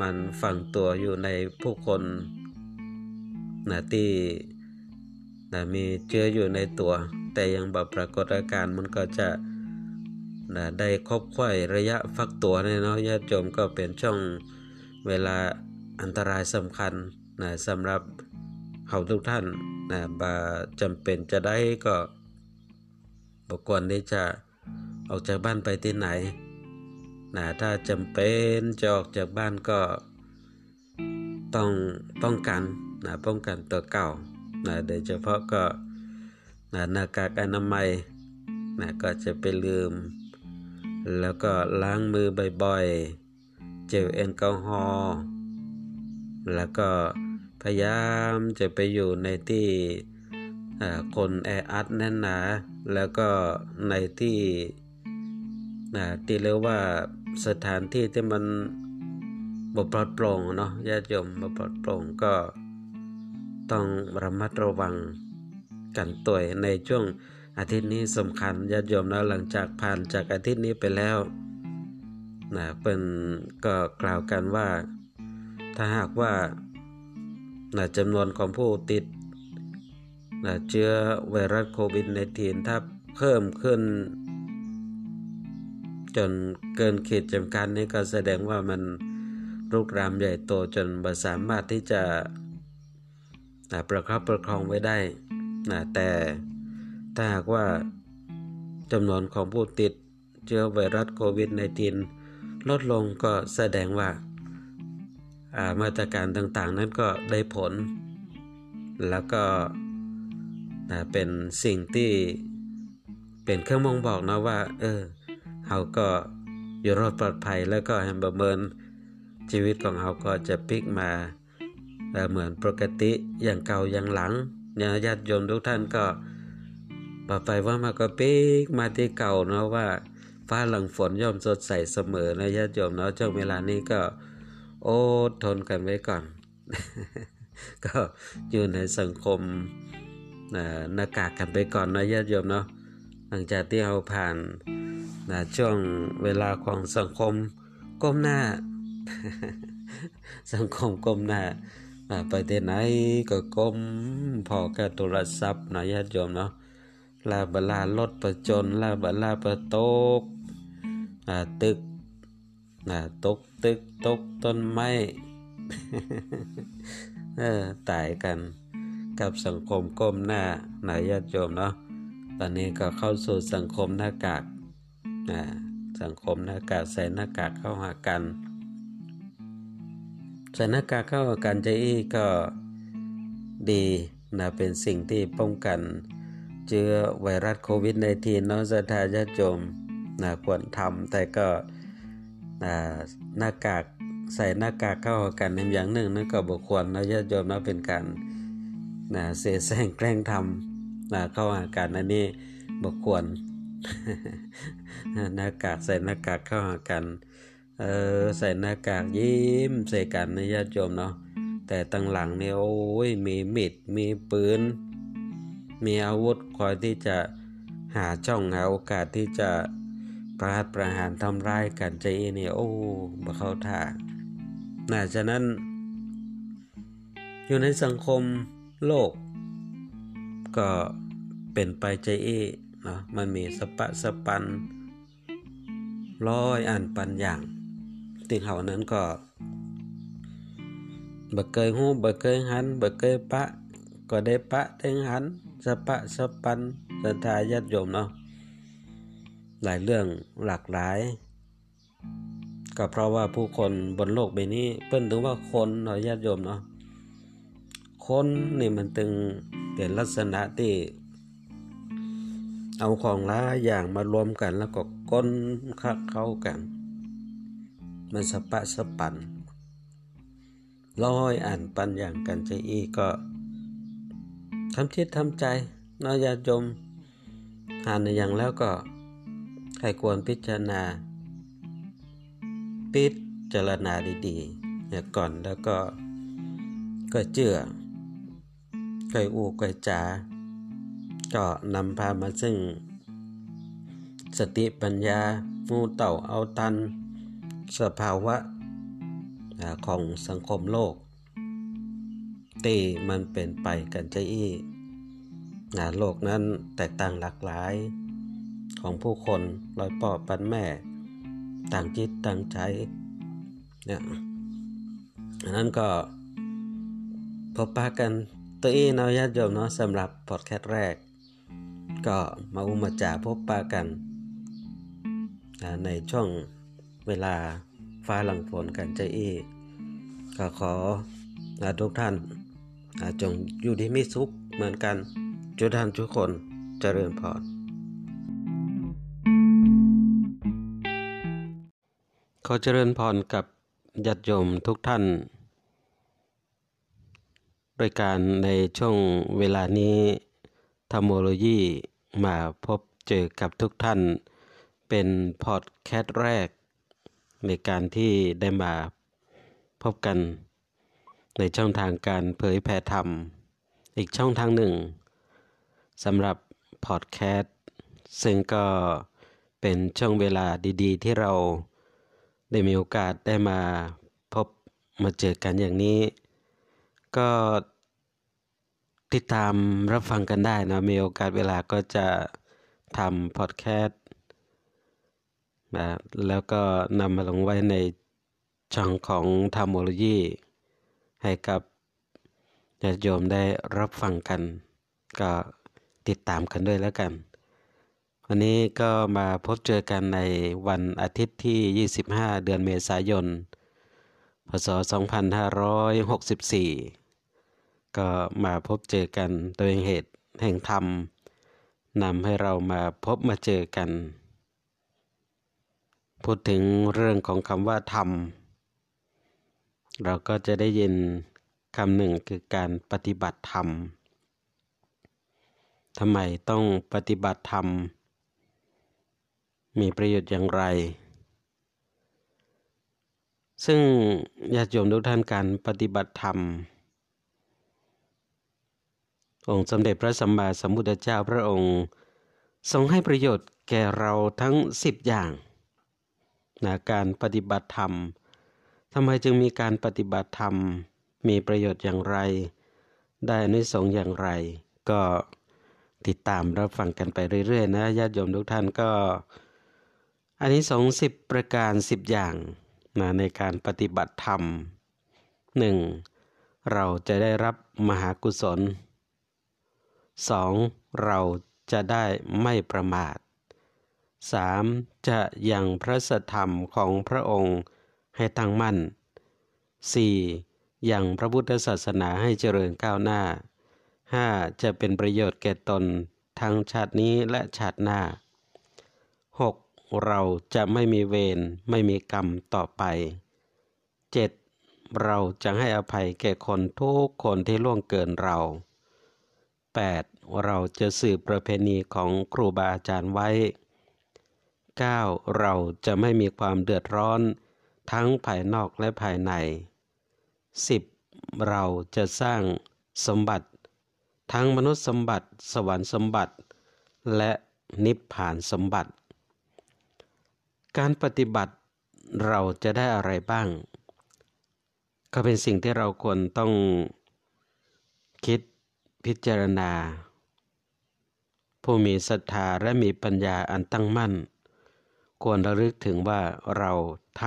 Speaker 1: มันฝังตัวอยู่ในผู้คนนะที่นะมีเชื้ออยู่ในตัว แต่ยังแบบปรากฏอาการมันก็จะนะได้ครบค่อยระยะฟักตัวในเนาะญาติโยมก็เป็นช่วง เวลาอันตรายสำคัญนะสำหรับเขาทุกท่านนะบาจำเป็นจะได้ก็บกวนที่จะออกจากบ้านไปที่ไหนนะถ้าจำเป็นจะออกจากบ้านก็ต้องป้องกันนะป้องกันตัวเก่านะโดยเฉพาะก็นะหน้ากากอนามัยนะก็จะไปลืม แล้วก็ล้างมือบ่อยๆ เจลแอลกอฮอล์แล้วก็พยายามจะไปอยู่ในที่คนแออัดแน่นหนา แล้วก็ในที่ที่เรียกว่าสถานที่ที่มันบปลอดโปร่งเนาะญาติโยมบปลอดโปร่งก็ต้องระมัดระวังกันตัวในช่วงอาทิตย์นี้สำคัญญาติโยมแล้วหลังจากผ่านจากอาทิตย์นี้ไปแล้ว นะเป็นก็กล่าวกันว่า ถ้าหากว่านะจำนวนของผู้ติดนะเชื้อไวรัสโควิด -19 ถ้าเพิ่มขึ้น จนเกินขีดจำกัดนี่ก็แสดงว่ามันรุกรามใหญ่โตจนไม่สามารถที่จะนะประคับประคองไว้ได้นะแต่ถ้าหากว่าจำนวนของผู้ติดเชื้อไวรัสโควิด -19 ลดลงก็แสดงว่ามาตรการต่างๆ นั้นก็ได้ผล แล้วก็เป็นสิ่งที่เป็นเครื่องมองบอกนะว่า เออเขาก็อยู่รอดปลอดภัยแล้วก็ให้ประเมินชีวิตของเขาก็จะพลิกมาเหมือนปกติอย่างเก่าอย่างหลังญาติโยมทุกท่านก็ต่อไปว่ามาก็ปีกมาที่เก่าเนาะว่า ฟ้าหลังฝนย่อมสดใสเสมอนะญาติโยมเนาะช่วงเวลานี้ก็โอดทนกันไว้ก่อน ก็อยู่ในสังคมหน้ากากกันไปก่อนนะญาติโยมเนาะหลังจากที่เราผ่านนะช่วงเวลาของสังคมก้มหน้า สังคมก้มหน้าไปที่ไหนก็ก้มพอกับโทรศัพท์นะญาติโยมเนาะลาบลารถประจนลาบลาประตก ตึกตกตึกตกต้นไม้ตายกันกับสังคมก้มหน้าหนายญาติโยมเนาะตอนนี้ก็เข้าสู่สังคมหน้ากากสังคมหน้ากากใส่หน้ากากเข้าหากันใส่หน้ากากเข้าหากันใจอี้ก็ดีนะเป็นสิ่งที่ป้องกัน เชื้อไวรัสโควิด -19 เนาะสถาญาติโยม นะควรทำแต่ก็หน้ากากใส่หน้ากากเข้ากันในอย่างหนึ่งนั่นก็บุควรนะญาติโยมนะเป็นการนะเสแสร้งแกล้งทำนะเข้าหากันอันนี้บุควรหน้ากากใส่หน้ากากเข้าหากันเออใส่หน้ากากยิ้มใส่กันนะญาติโยมเนาะแต่ตั้งหลังเนี่ยโอ้ยมีมิดมีปืน มีอาวุธคอยที่จะหาช่องหาโอกาสที่จะ ประหัตประหารทำร้ายกันใจนี่โอ้บ่เข้าท่าน่าฉะนั้น อยู่ในสังคมโลก ก็เป็นไปใจเอเนาะมันมีสปะสปันร้อยอ่านปันอย่างติงเหานั้นก็บ่เคยหูบ่เคยหันบ่เคยปะ ก็ได้ปะได้หันสปะสปันสัทธาญาติโยมเนาะ หลายเรื่องหลากหลาย ก็เพราะว่าผู้คนบนโลกใบนี้ เปิ้นถึงว่าคนเนาะญาติโยมเนาะคนนี่มันตึงเป็นลักษณะที่ เอาของหลายอย่างมารวมกันแล้วก็ก้นคักเข้ากัน มันสปะสปันร้อยอ่านปันอย่างกันใจอีก็ทำจิตทำใจนอยาจมหานอย่างแล้วก็ ใครควรพิจารณา พิจารณาดีๆเนี่ยก่อนแล้วก็ก็เจือไก่อูไก่จ๋าก็นำพามาซึ่ง สติปัญญามูเต่าเอาตัน สภาวะของสังคมโลกตีมันเป็นไปกันใจอี้โลกนั้นแตกต่างหลากหลาย ของผู้คนลอยปอปันแม่ ต่างจิตต่างใจเนี่ยอันนั้นก็พบปะกันตัวเองเนาะญาติโยมเนาะสำหรับพอดแคสต์แรก ก็มาอุมาจาพบปะกันในช่วงเวลาฟ้าหลังฝนกันใจเอก็ขอทุกท่านจงอยู่ดีม่สุขเหมือนกันจุท่านทุกคนเจริญพร ขอเจริญพรกับญาติโยมทุกท่าน โดยการในช่วงเวลานี้ธรรมโลยีมาพบเจอกับทุกท่าน เป็นพอดแคสต์แรก ในการที่ได้มาพบกัน ในช่องทางการเผยแผ่ธรรม อีกช่องทางหนึ่งสำหรับพอดแคสต์ซึ่งก็เป็นช่วงเวลาดี ๆ ที่เรา ได้มีโอกาสได้มาพบมาเจอกันอย่างนี้ ก็ติดตามรับฟังกันได้นะมีโอกาสเวลาก็จะทำพอดแคสต์นะแล้วก็นำมาลงไว้ในช่องของธรรมโมโลยี ให้กับญาติโยมได้รับฟังกัน ก็ติดตามกันด้วยแล้วกัน วันนี้ก็มาพบเจอกันในวันอาทิตย์ที่ 25 เดือนเมษายน พศ 2564 ก็มาพบเจอกันโดยเหตุแห่งธรรมนำให้เรามาพบมาเจอกัน พูดถึงเรื่องของคำว่าธรรม เราก็จะได้ยินคำหนึ่งคือการปฏิบัติธรรมทำไมต้องปฏิบัติธรรม มีประโยชน์อย่างไร ซึ่งญาติโยมทุกท่านการปฏิบัติธรรม องค์สมเด็จพระสัมมาสัมพุทธเจ้าพระองค์ ทรงให้ประโยชน์แก่เราทั้งสิบอย่างนะการปฏิบัติธรรมทำไมจึงมีการปฏิบัติธรรม มีประโยชน์อย่างไร ได้อนิสงส์อย่างไร ก็ติดตามรับฟังกันไปเรื่อยๆนะญาติโยมทุกท่านก็ อันนี้สองสิบประการสิบอย่างนะในการปฏิบัติธรรมหนึ่งเราจะได้รับมหากุศล 2. เราจะได้ไม่ประมาท 3. จะยังพระสธรรมของพระองค์ให้ตั้งมั่น 4. ยังพระพุทธศาสนาให้เจริญก้าวหน้า 5. จะเป็นประโยชน์แก่ตนทั้งชาตินี้และชาติหน้า เราจะไม่มีเวรไม่มีกรรมต่อไป 7. เราจะให้อภัยแก่คนทุกคนที่ล่วงเกินเรา 8. เราจะสืบประเพณีของครูบาอาจารย์ไว้ 9. เราจะไม่มีความเดือดร้อนทั้งภายนอกและภายใน 10. เราจะสร้างสมบัติ ทั้งมนุษย์สมบัติ สวรรค์สมบัติ และนิพพานสมบัติ การปฏิบัติเราจะได้อะไรบ้าง ก็เป็นสิ่งที่เราควรต้องคิดพิจารณา ผู้มีศรัทธาและมีปัญญาอันตั้งมั่น ควรระลึกถึงว่าเราท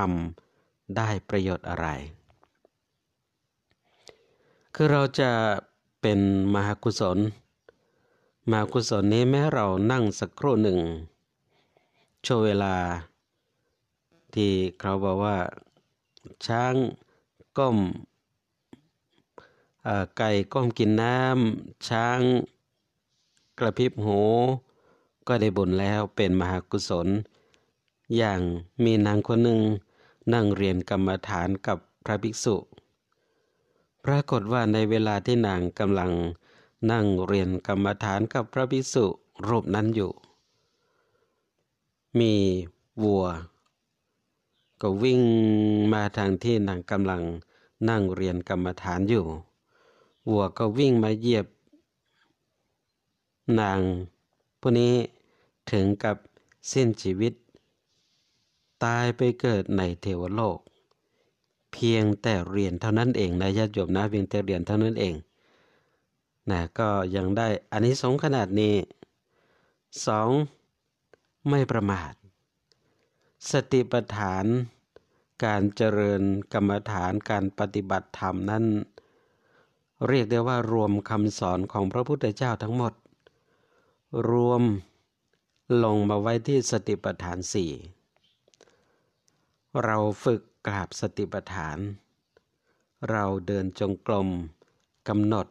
Speaker 1: ำได้ประโยชน์อะไร คือเราจะเป็นมหากุศล มหากุศลนี้แม้เรานั่งสักครู่หนึ่ง โชว์เวลา ที่เขาบอกว่าช้างก้มไก่ก้มกินน้ำช้างกระพริบหูก็ได้บุญแล้วเป็นมหากุศล อย่างมีนางคนหนึ่งนั่งเรียนกรรมฐานกับพระภิกษุ ปรากฏว่าในเวลาที่นางกำลังนั่งเรียนกรรมฐานกับพระภิกษุรูปนั้นอยู่ มีวัว ก็วิ่งมาทางที่นางกำลังนั่งเรียนกรรมฐานอยู่ วัวก็วิ่งมาเหยียบ นางผู้นี้ถึงกับสิ้นชีวิต ตายไปเกิดในเทวโลก เพียงแต่เรียนเท่านั้นเองนะญาติโยมนะเพียงแต่เรียนเท่านั้นเองนะก็ยังได้อันนี้สงขนาดนี้สองไม่ประมาท สติปัฏฐาน การเจริญกรรมฐานการปฏิบัติธรรมนั้น เรียกได้ว่ารวมคำสอนของพระพุทธเจ้าทั้งหมด รวมลงมาไว้ที่สติปัฏฐานสี่เราฝึกกราบสติปัฏฐาน เราเดินจงกรมกำหนด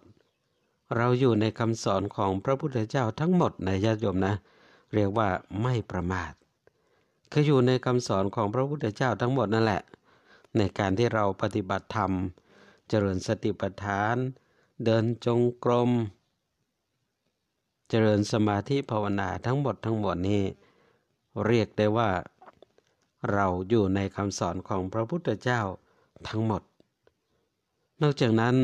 Speaker 1: เราอยู่ในคำสอนของพระพุทธเจ้าทั้งหมดในญาติโยมนะ เรียกว่าไม่ประมาท คืออยู่ในคำสอนของพระพุทธเจ้าทั้งหมดนั่นแหละ ในการที่เราปฏิบัติธรรม เจริญสติปัฏฐาน เดินจงกรม เจริญสมาธิภาวนาทั้งหมดทั้งหมดนี้ เรียกได้ว่า เราอยู่ในคำสอนของพระพุทธเจ้าทั้งหมด นอกจากนั้น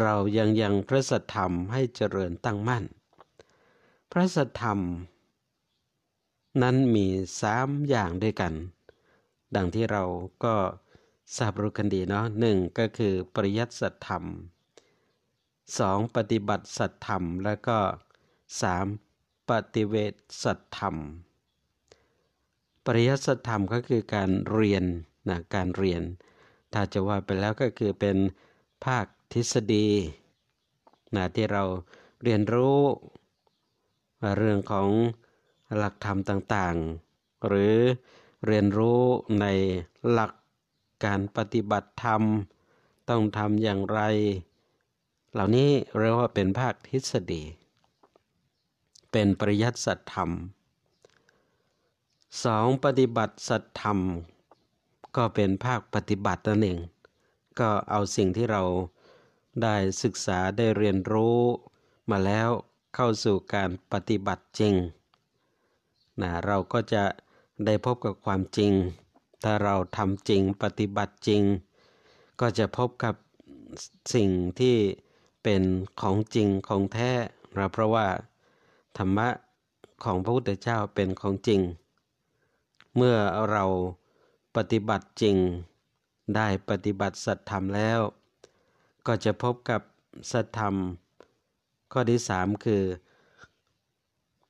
Speaker 1: เรายังยังพระสัทธรรมให้เจริญตั้งมั่น พระสัทธรรม นั้นมีสามอย่างด้วยกัน ดังที่เราก็ทราบรู้กันดีเนาะหนึ่งก็คือปริยัติสัทธรรมสองปฏิบัติสัทธรรม แล้วก็สามปฏิเวทสัทธรรม ปริยัติธรรมก็คือการเรียนนะการเรียน ถ้าจะว่าไปแล้วก็คือเป็นภาคทฤษฎีนะที่เราเรียนรู้เรื่องของ หลักธรรมต่างๆ หรือเรียนรู้ในหลักการปฏิบัติธรรม ต้องทำอย่างไร เหล่านี้เรียกว่าเป็นภาคทฤษฎี เป็นปริยัติสัจธรรมสองปฏิบัติสัตธรรม ก็เป็นภาคปฏิบัตินั่นเองก็เอาสิ่งที่เราได้ศึกษาได้เรียนรู้มาแล้วเข้าสู่การปฏิบัติจริง นะเราก็จะได้พบกับความจริง ถ้าเราทำจริงปฏิบัติจริง ก็จะพบกับสิ่งที่เป็นของจริงของแท้เพราะว่าธรรมะของพระพุทธเจ้าเป็นของจริง เมื่อเราปฏิบัติจริง ได้ปฏิบัติสัตธรรมแล้ว ก็จะพบกับสัตธรรม ข้อที่สามคือ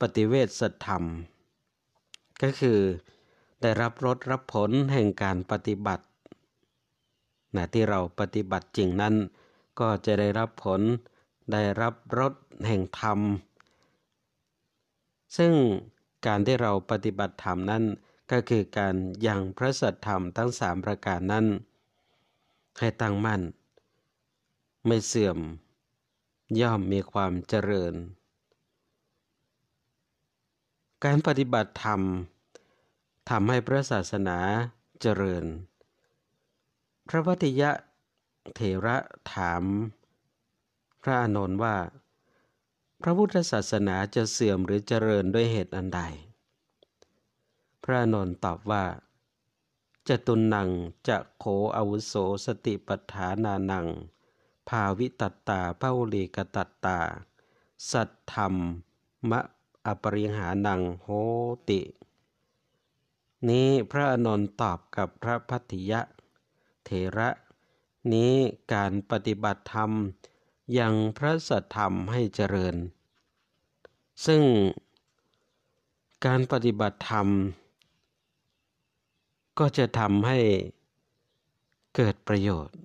Speaker 1: ปฏิเวทสัตธรรม ก็คือได้รับรสรับผลแห่งการปฏิบัตินะที่เราปฏิบัติจริงนั้น ก็จะได้รับผลได้รับรสแห่งธรรม ซึ่งการที่เราปฏิบัติธรรมนั้น ก็คือการยังพระสัทธรรมทั้งสามประการนั้น ให้ตั้งมั่น ไม่เสื่อม ย่อมมีความเจริญ การปฏิบัติธรรมทำให้พระศาสนาเจริญ พระวัติยะเถระถาม พระอานนท์ว่า พระพุทธศาสนาจะเสื่อมหรือเจริญด้วยเหตุอันใด พระนนท์ตอบว่าจตุนังจะโขอวุโสสติปัฏฐานานัง ภาวิตัตตาภาลีกตัตตา สัตธรรมมะ อปริหานังโหติ นี้พระนนท์ตอบกับพระพัทธิยะ เถระ นี้การปฏิบัติธรรมยังพระสัทธรรมให้เจริญ ซึ่งการปฏิบัติธรรม ก็จะทำให้เกิดประโยชน์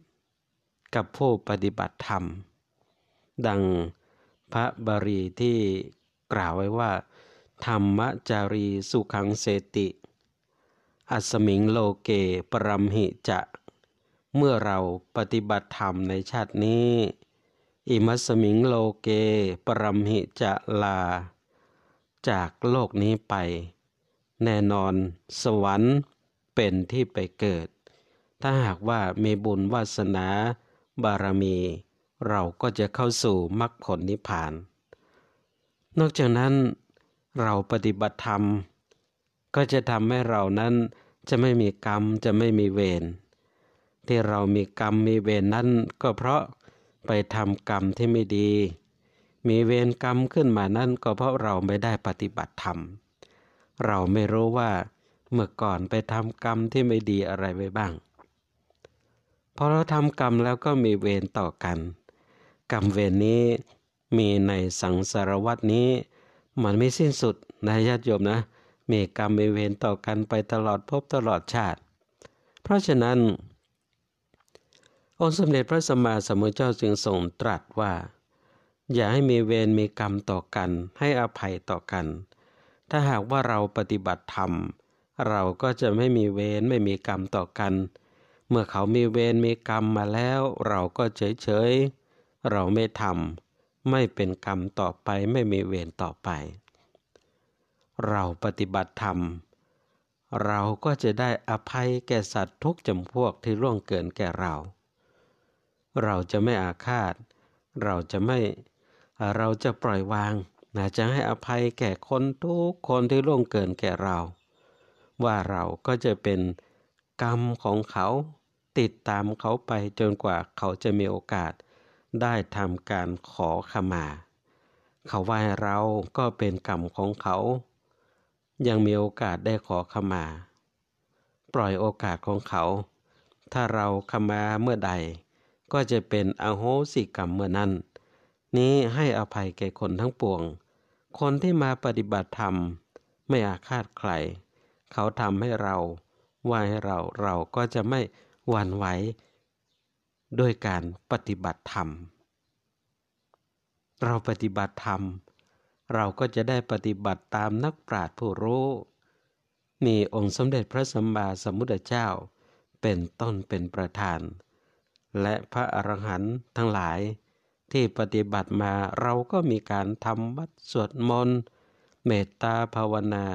Speaker 1: กับผู้ปฏิบัติธรรม ดังพระบารีที่ กล่าวไว้ว่า ธรรมจารีสุขังเสติ อัสมิงโลเกปรัมหิจะ เมื่อเราปฏิบัติธรรมในชาตินี้ อิมัสมิงโลเกปรัมหิจะลา จากโลกนี้ไป แน่นอนสวรรค์เป็นที่ไปเกิด ถ้าหากว่ามีบุญวาสนาบารมี เราก็จะเข้าสู่มรรคผลนิพพาน นอกจากนั้นเราปฏิบัติธรรม ก็จะทำให้เรานั้นจะไม่มีกรรมจะไม่มีเวรที่เรามีกรรมมีเวรนั้นก็เพราะไปทำกรรมที่ไม่ดี มีเวรกรรมขึ้นมานั่นก็เพราะเราไม่ได้ปฏิบัติธรรม เราไม่รู้ว่าเมื่อก่อนไปทำกรรมที่ไม่ดีอะไรไว้บ้าง พอเราทำกรรมแล้วก็มีเวรต่อกัน กรรมเวรนี้ มีในสังสารวัตนี้ มันไม่สิ้นสุดนะญาติโยมนะ มีกรรมมีเวรต่อกันไปตลอดพบตลอดชาติ เพราะฉะนั้น องค์สมเด็จพระสัมมาสัมพุทธเจ้าจึงทรงตรัสว่า อย่าให้มีเวรมีกรรมต่อกัน ให้อภัยต่อกัน ถ้าหากว่าเราปฏิบัติธรรม เราก็จะไม่มีเวรไม่มีกรรมต่อกัน เมื่อเขามีเวรมีกรรมมาแล้ว เราก็เฉยเฉยเราไม่ทำ ไม่เป็นกรรมต่อไปไม่มีเวรต่อไป เราปฏิบัติธรรม เราก็จะได้อภัยแก่สัตว์ทุกจำพวกที่ร่วงเกินแก่เรา เราจะไม่อาฆาต เราจะไม่เราจะปล่อยวางนะจะให้อภัยแก่คนทุกคนที่ล่วงเกินแก่เรา ว่าเราก็จะเป็นกรรมของเขาติดตามเขาไปจนกว่าเขาจะมีโอกาส ได้ทำการขอขมา เขาว่าเราก็เป็นกรรมของเขา ยังมีโอกาสได้ขอขมา ปล่อยโอกาสของเขา ถ้าเราขมาเมื่อใด ก็จะเป็นอโหสิกรรมเมื่อนั้น นี้ให้อภัยแก่คนทั้งปวง คนที่มาปฏิบัติธรรม ไม่อาฆาตใคร เขาทำให้เรา ว่าให้เราเราก็จะไม่หวั่นไหว ด้วยการปฏิบัติธรรม เราปฏิบัติธรรม เราก็จะได้ปฏิบัติตามนักปราชญ์ผู้รู้ มีองค์สมเด็จพระสัมมาสัมพุทธเจ้า เป็นต้นเป็นประธาน และพระอรหันต์ทั้งหลายที่ปฏิบัติมาเราก็มีการทำวัดสวดมนต์เมตตาภาวนา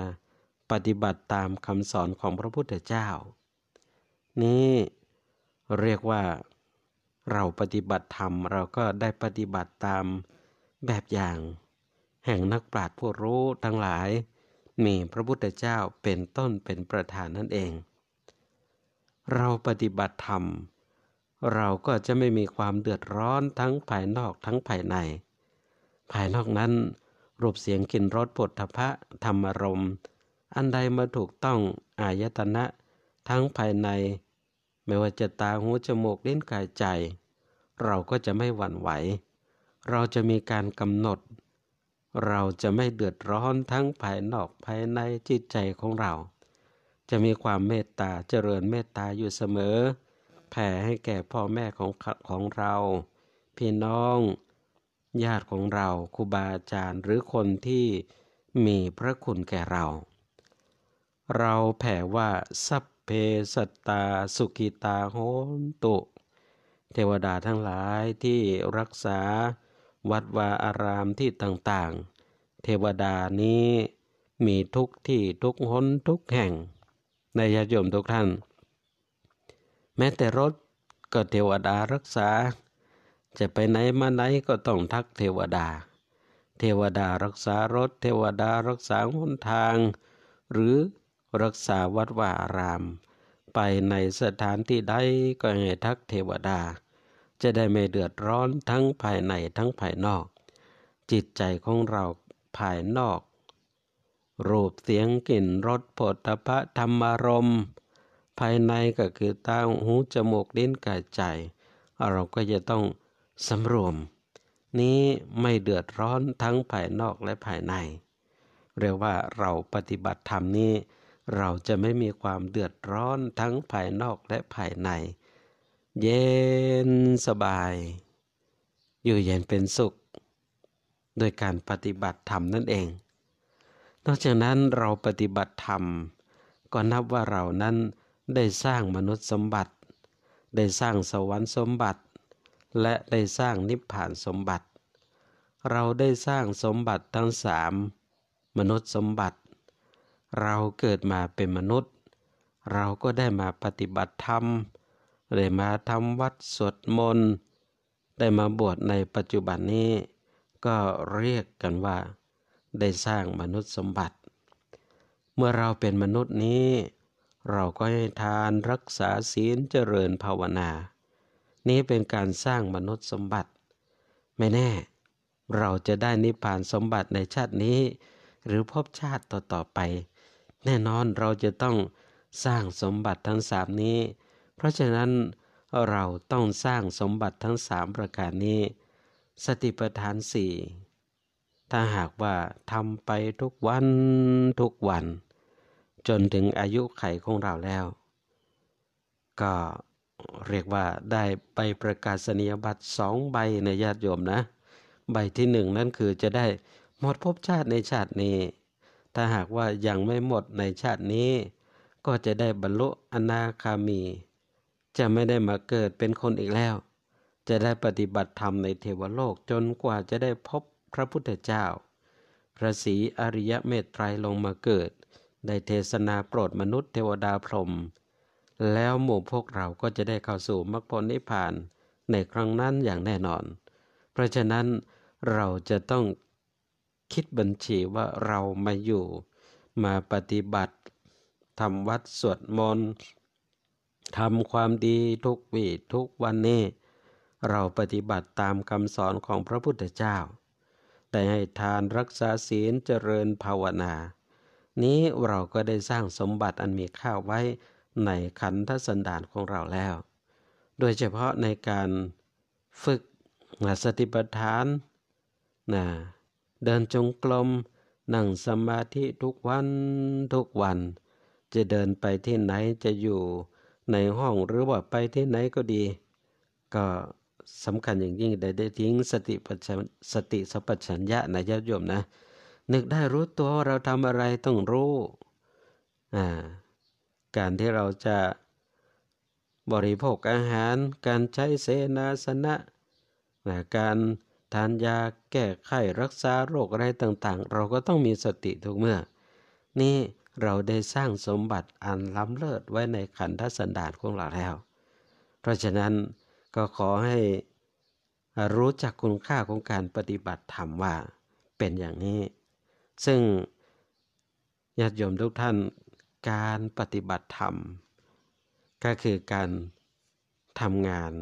Speaker 1: ปฏิบัติตามคำสอนของพระพุทธเจ้า นี้เรียกว่า เราปฏิบัติธรรมเราก็ได้ปฏิบัติตามแบบอย่าง แห่งนักปราชญ์ผู้รู้ทั้งหลาย มีพระพุทธเจ้าเป็นต้นเป็นประธานนั่นเอง เราปฏิบัติธรรม เราก็จะไม่มีความเดือดร้อนทั้งภายนอกทั้งภายใน ภายนอกนั้น รูปเสียงกลิ่นรสปฐพะธรรมรม อันใดมาถูกต้องอายตนะ ทั้งภายใน ไม่ว่าจะตาหูจมูกเลิ้นกายใจ เราก็จะไม่หวั่นไหว เราจะมีการกำหนด เราจะไม่เดือดร้อนทั้งภายนอกภายในจิตใจของเรา จะมีความเมตตาเจริญเมตตาอยู่เสมอ แผ่ให้แก่พ่อแม่ของของเรา พี่น้อง ญาติของเราครูบาอาจารย์หรือคนที่มีพระคุณแก่เรา เราแผ่ว่าสัพ เพสตาสุกิตาโหนตุ เทวดาทั้งหลายที่รักษาวัดวาอารามที่ต่างๆ เทวดานี้มีทุกที่ทุกหนทุกแห่ง ในญาติโยมทุกท่าน แม้แต่รถก็เทวดารักษา จะไปไหนมาไหนก็ต้องทักเทวดา เทวดารักษารถ เทวดารักษาหนทาง หรือ รักษาวัดวาอาราม ไปในสถานที่ใดก็ให้ทักเทวดา จะได้ไม่เดือดร้อนทั้งภายในทั้งภายนอก จิตใจของเราภายนอก รูปเสียงกลิ่นรสผลตภะธรรมารมณ์ภายในก็คือตาหูจมูกลิ้นกายใจ เราก็จะต้องสำรวม นี้ไม่เดือดร้อนทั้งภายนอกและภายใน เรียกว่าเราปฏิบัติธรรมนี้ เราจะไม่มีความเดือดร้อนทั้งภายนอกและภายใน เย็นสบาย อยู่เย็นเป็นสุข โดยการปฏิบัติธรรมนั่นเอง นอกจากนั้นเราปฏิบัติธรรม ก็นับว่าเรานั้นได้สร้างมนุษย์สมบัติ ได้สร้างสวรรค์สมบัติ และได้สร้างนิพพานสมบัติ เราได้สร้างสมบัติทั้งสามมนุษย์สมบัติ เราเกิดมาเป็นมนุษย์ เราก็ได้มาปฏิบัติธรรมได้มาทำวัดสวดมนต์ได้มาบวชในปัจจุบันนี้ ก็เรียกกันว่า ได้สร้างมนุษย์สมบัติ เมื่อเราเป็นมนุษย์นี้ เราก็ให้ทานรักษาศีลเจริญภาวนา นี้เป็นการสร้างมนุษย์สมบัติ ไม่แน่ เราจะได้นิพพานสมบัติในชาตินี้ หรือพบชาติต่อๆไป แน่นอนเราจะต้องสร้างสมบัติทั้งสามนี้ เพราะฉะนั้นเราต้องสร้างสมบัติทั้งสามประการนี้ สติปัฏฐานสี่ถ้าหากว่าทำไปทุกวันทุกวัน จนถึงอายุไขของเราแล้ว ก็เรียกว่าได้ใบประกาศนียบัตรสองใบในญาติโยมนะ ใบที่หนึ่งนั่นคือจะได้หมดภพชาติในชาตินี้ ถ้าหากว่ายังไม่หมดในชาตินี้ ก็จะได้บรรลุอนาคามี จะไม่ได้มาเกิดเป็นคนอีกแล้ว จะได้ปฏิบัติธรรมในเทวโลกจนกว่าจะได้พบพระพุทธเจ้า พระศรีอริยเมตไตรลงมาเกิด ได้เทศนาโปรดมนุษย์เทวดาพรหมแล้วหมู่พวกเราก็จะได้เข้าสู่มรรคผลนิพพานในครั้งนั้นอย่างแน่นอน เพราะฉะนั้นเราจะต้อง คิดบัญชีว่าเรามาอยู่มาปฏิบัติทำวัดสวดมนต์ทำความดีทุกวีทุกวันนี้ เราปฏิบัติตามคำสอนของพระพุทธเจ้าได้ให้ทานรักษาศีลเจริญภาวนา นี้เราก็ได้สร้างสมบัติอันมีค่าไว้ในขันธสันดานของเราแล้ว โดยเฉพาะในการฝึกสติปัฏฐานนะ เดินจงกรมนั่งสมาธิทุกวันทุกวัน จะเดินไปที่ไหนจะอยู่ในห้องหรือว่าไปที่ไหนก็ดี ก็สำคัญอย่างยิ่งได้ได้ทิ้งสติปัญสติสัพชัญญะนะญาติโยมนะ นึกได้รู้ตัวว่าเราทำอะไรต้องรู้อ่าการที่เราจะบริโภคอาหาร การใช้เสนาสนะนะการ ทานยาแก้ไขรักษาโรคอะไรต่างๆ เราก็ต้องมีสติทุกเมื่อ นี่เราได้สร้างสมบัติอันล้ำเลิศไว้ในขันธสันดานของเราแล้ว เพราะฉะนั้นก็ขอให้รู้จักคุณค่าของการปฏิบัติธรรมว่าเป็นอย่างนี้ ซึ่งญาติโยมทุกท่านการปฏิบัติธรรม ก็คือการทำงาน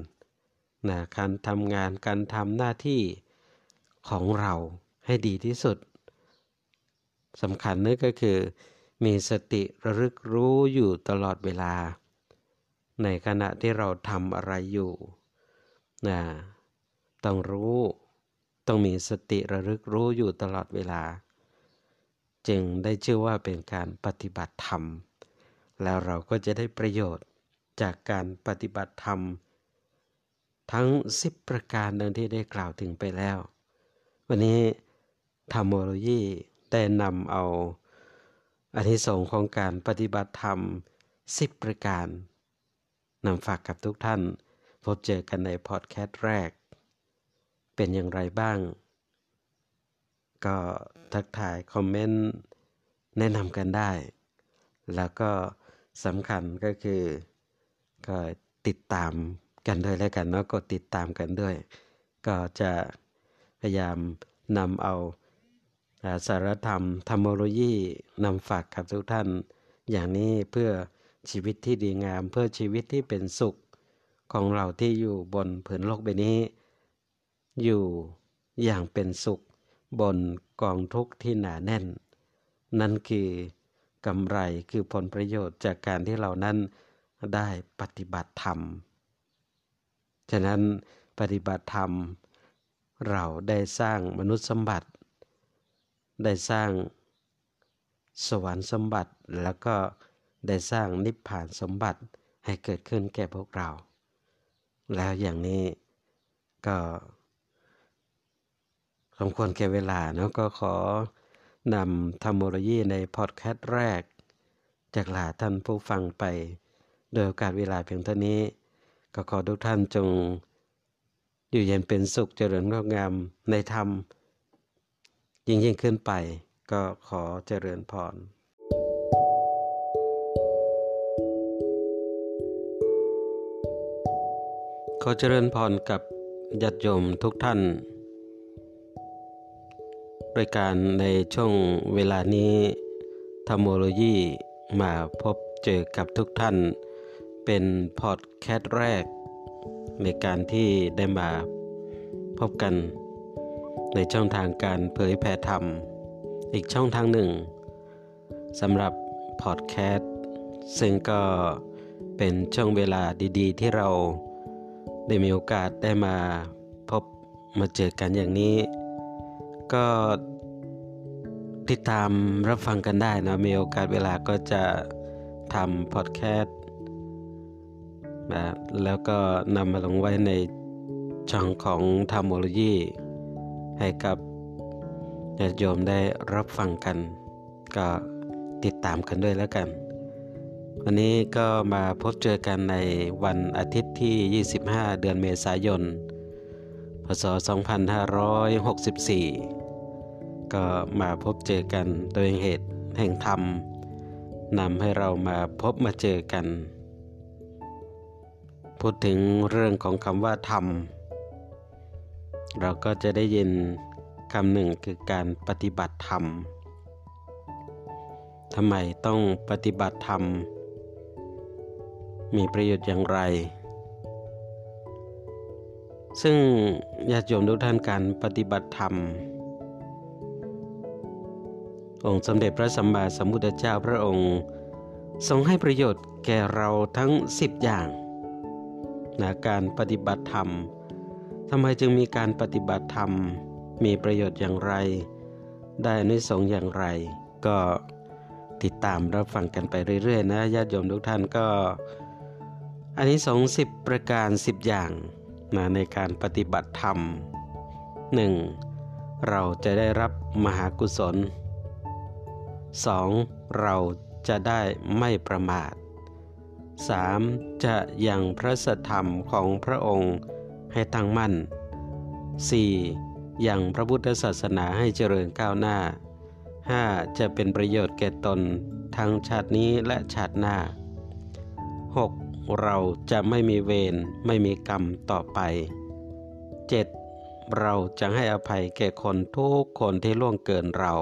Speaker 1: นะการทำงานการทำหน้าที่ของเราให้ดีที่สุดสำคัญนั่นก็คือ มีสติระลึกรู้อยู่ตลอดเวลา ในขณะที่เราทำอะไรอยู่นะต้องรู้ต้องมีสติระลึกรู้อยู่ตลอดเวลา จึงได้ชื่อว่าเป็นการปฏิบัติธรรม แล้วเราก็จะได้ประโยชน์จากการปฏิบัติธรรม ทั้งสิบประการดังที่ได้กล่าวถึงไปแล้ว วันนี้ธรรมโมโลยีได้นำเอาอานิสงส์ของการปฏิบัติธรรมสิบประการนำฝากกับทุกท่าน พบเจอกันในพอดแคสต์แรก เป็นอย่างไรบ้าง ก็ทักทายคอมเมนต์แนะนำกันได้ แล้วก็สำคัญก็คือก็ติดตาม กันด้วยแล้วกันเนาะก็ติดตามกันด้วย ก็จะพยายามนำเอาสารธรรมธรรมโลยีนำฝากกับทุกท่าน อย่างนี้เพื่อชีวิตที่ดีงาม เพื่อชีวิตที่เป็นสุขของเราที่อยู่บนผืนโลกใบนี้ อยู่อย่างเป็นสุขบนกองทุกข์ที่หนาแน่น นั่นคือกำไรคือผลประโยชน์จากการที่เรานั้นได้ปฏิบัติธรรม ฉะนั้นปฏิบัติธรรมเราได้สร้างมนุษย์สมบัติ ได้สร้างสวรรค์สมบัติ แล้วก็ได้สร้างนิพพานสมบัติให้เกิดขึ้นแก่พวกเรา แล้วอย่างนี้ก็สมควรแก่เวลาเนาะก็ขอนำธรรมโมโลยีในพอดแคสต์แรก จากลาท่านผู้ฟังไป โดยโอกาสเวลาเพียงเท่านี้ ก็ขอทุกท่านจงอยู่เย็นเป็นสุขเจริญงอกงามในธรรม ยิ่งยิ่งขึ้นไป ก็ขอเจริญพรขอเจริญพรกับญาติโยมทุกท่านโดยการในช่วงเวลานี้ธรรมโลยีมาพบเจอกับทุกท่าน เป็นพอดแคสต์แรก ในการที่ได้มาพบกันในช่องทางการเผยแผ่ธรรม อีกช่องทางหนึ่งสำหรับพอดแคสต์ซึ่งก็เป็นช่วงเวลาดีๆ ที่เราได้มีโอกาสได้มาพบมาเจอกันอย่างนี้ ก็ติดตามรับฟังกันได้นะมีโอกาสเวลาก็จะทำพอดแคสต์ นะแล้วก็นำมาลงไว้ในช่องของธรรมโมโลยี ให้กับญาติโยมได้รับฟังกัน ก็ติดตามกันด้วยแล้วกัน วันนี้ก็มาพบเจอกันในวันอาทิตย์ที่ 25 เดือนเมษายน พศ 2564 ก็มาพบเจอกันโดยเหตุแห่งธรรมนำให้เรามาพบมาเจอกัน พูดถึงเรื่องของคำว่าธรรม เราก็จะได้ยินคำหนึ่งคือการปฏิบัติธรรมทำไมต้องปฏิบัติธรรม มีประโยชน์อย่างไร ซึ่งญาติโยมทุกท่านการปฏิบัติธรรม องค์สมเด็จพระสัมมาสัมพุทธเจ้าพระองค์ ทรงให้ประโยชน์แก่เราทั้งสิบอย่าง นะการปฏิบัติธรรมทำไมจึงมีการปฏิบัติธรรม มีประโยชน์อย่างไร ได้อนิสงส์อย่างไร ก็ติดตามรับฟังกันไปเรื่อยๆนะญาติโยมทุกท่านก็อันนี้สองสิบประการสิบอย่างนะในการปฏิบัติธรรมหนึ่งเราจะได้รับมหากุศล 2. เราจะได้ไม่ประมาท 3. จะยังพระสัทธรรมของพระองค์ให้ตั้งมั่น 4. ยังพระพุทธศาสนาให้เจริญก้าวหน้า 5. จะเป็นประโยชน์แก่ตนทั้งชาตินี้และชาติหน้า 6. เราจะไม่มีเวรไม่มีกรรมต่อไป 7. เราจะให้อภัยแก่คนทุกคนที่ล่วงเกินเรา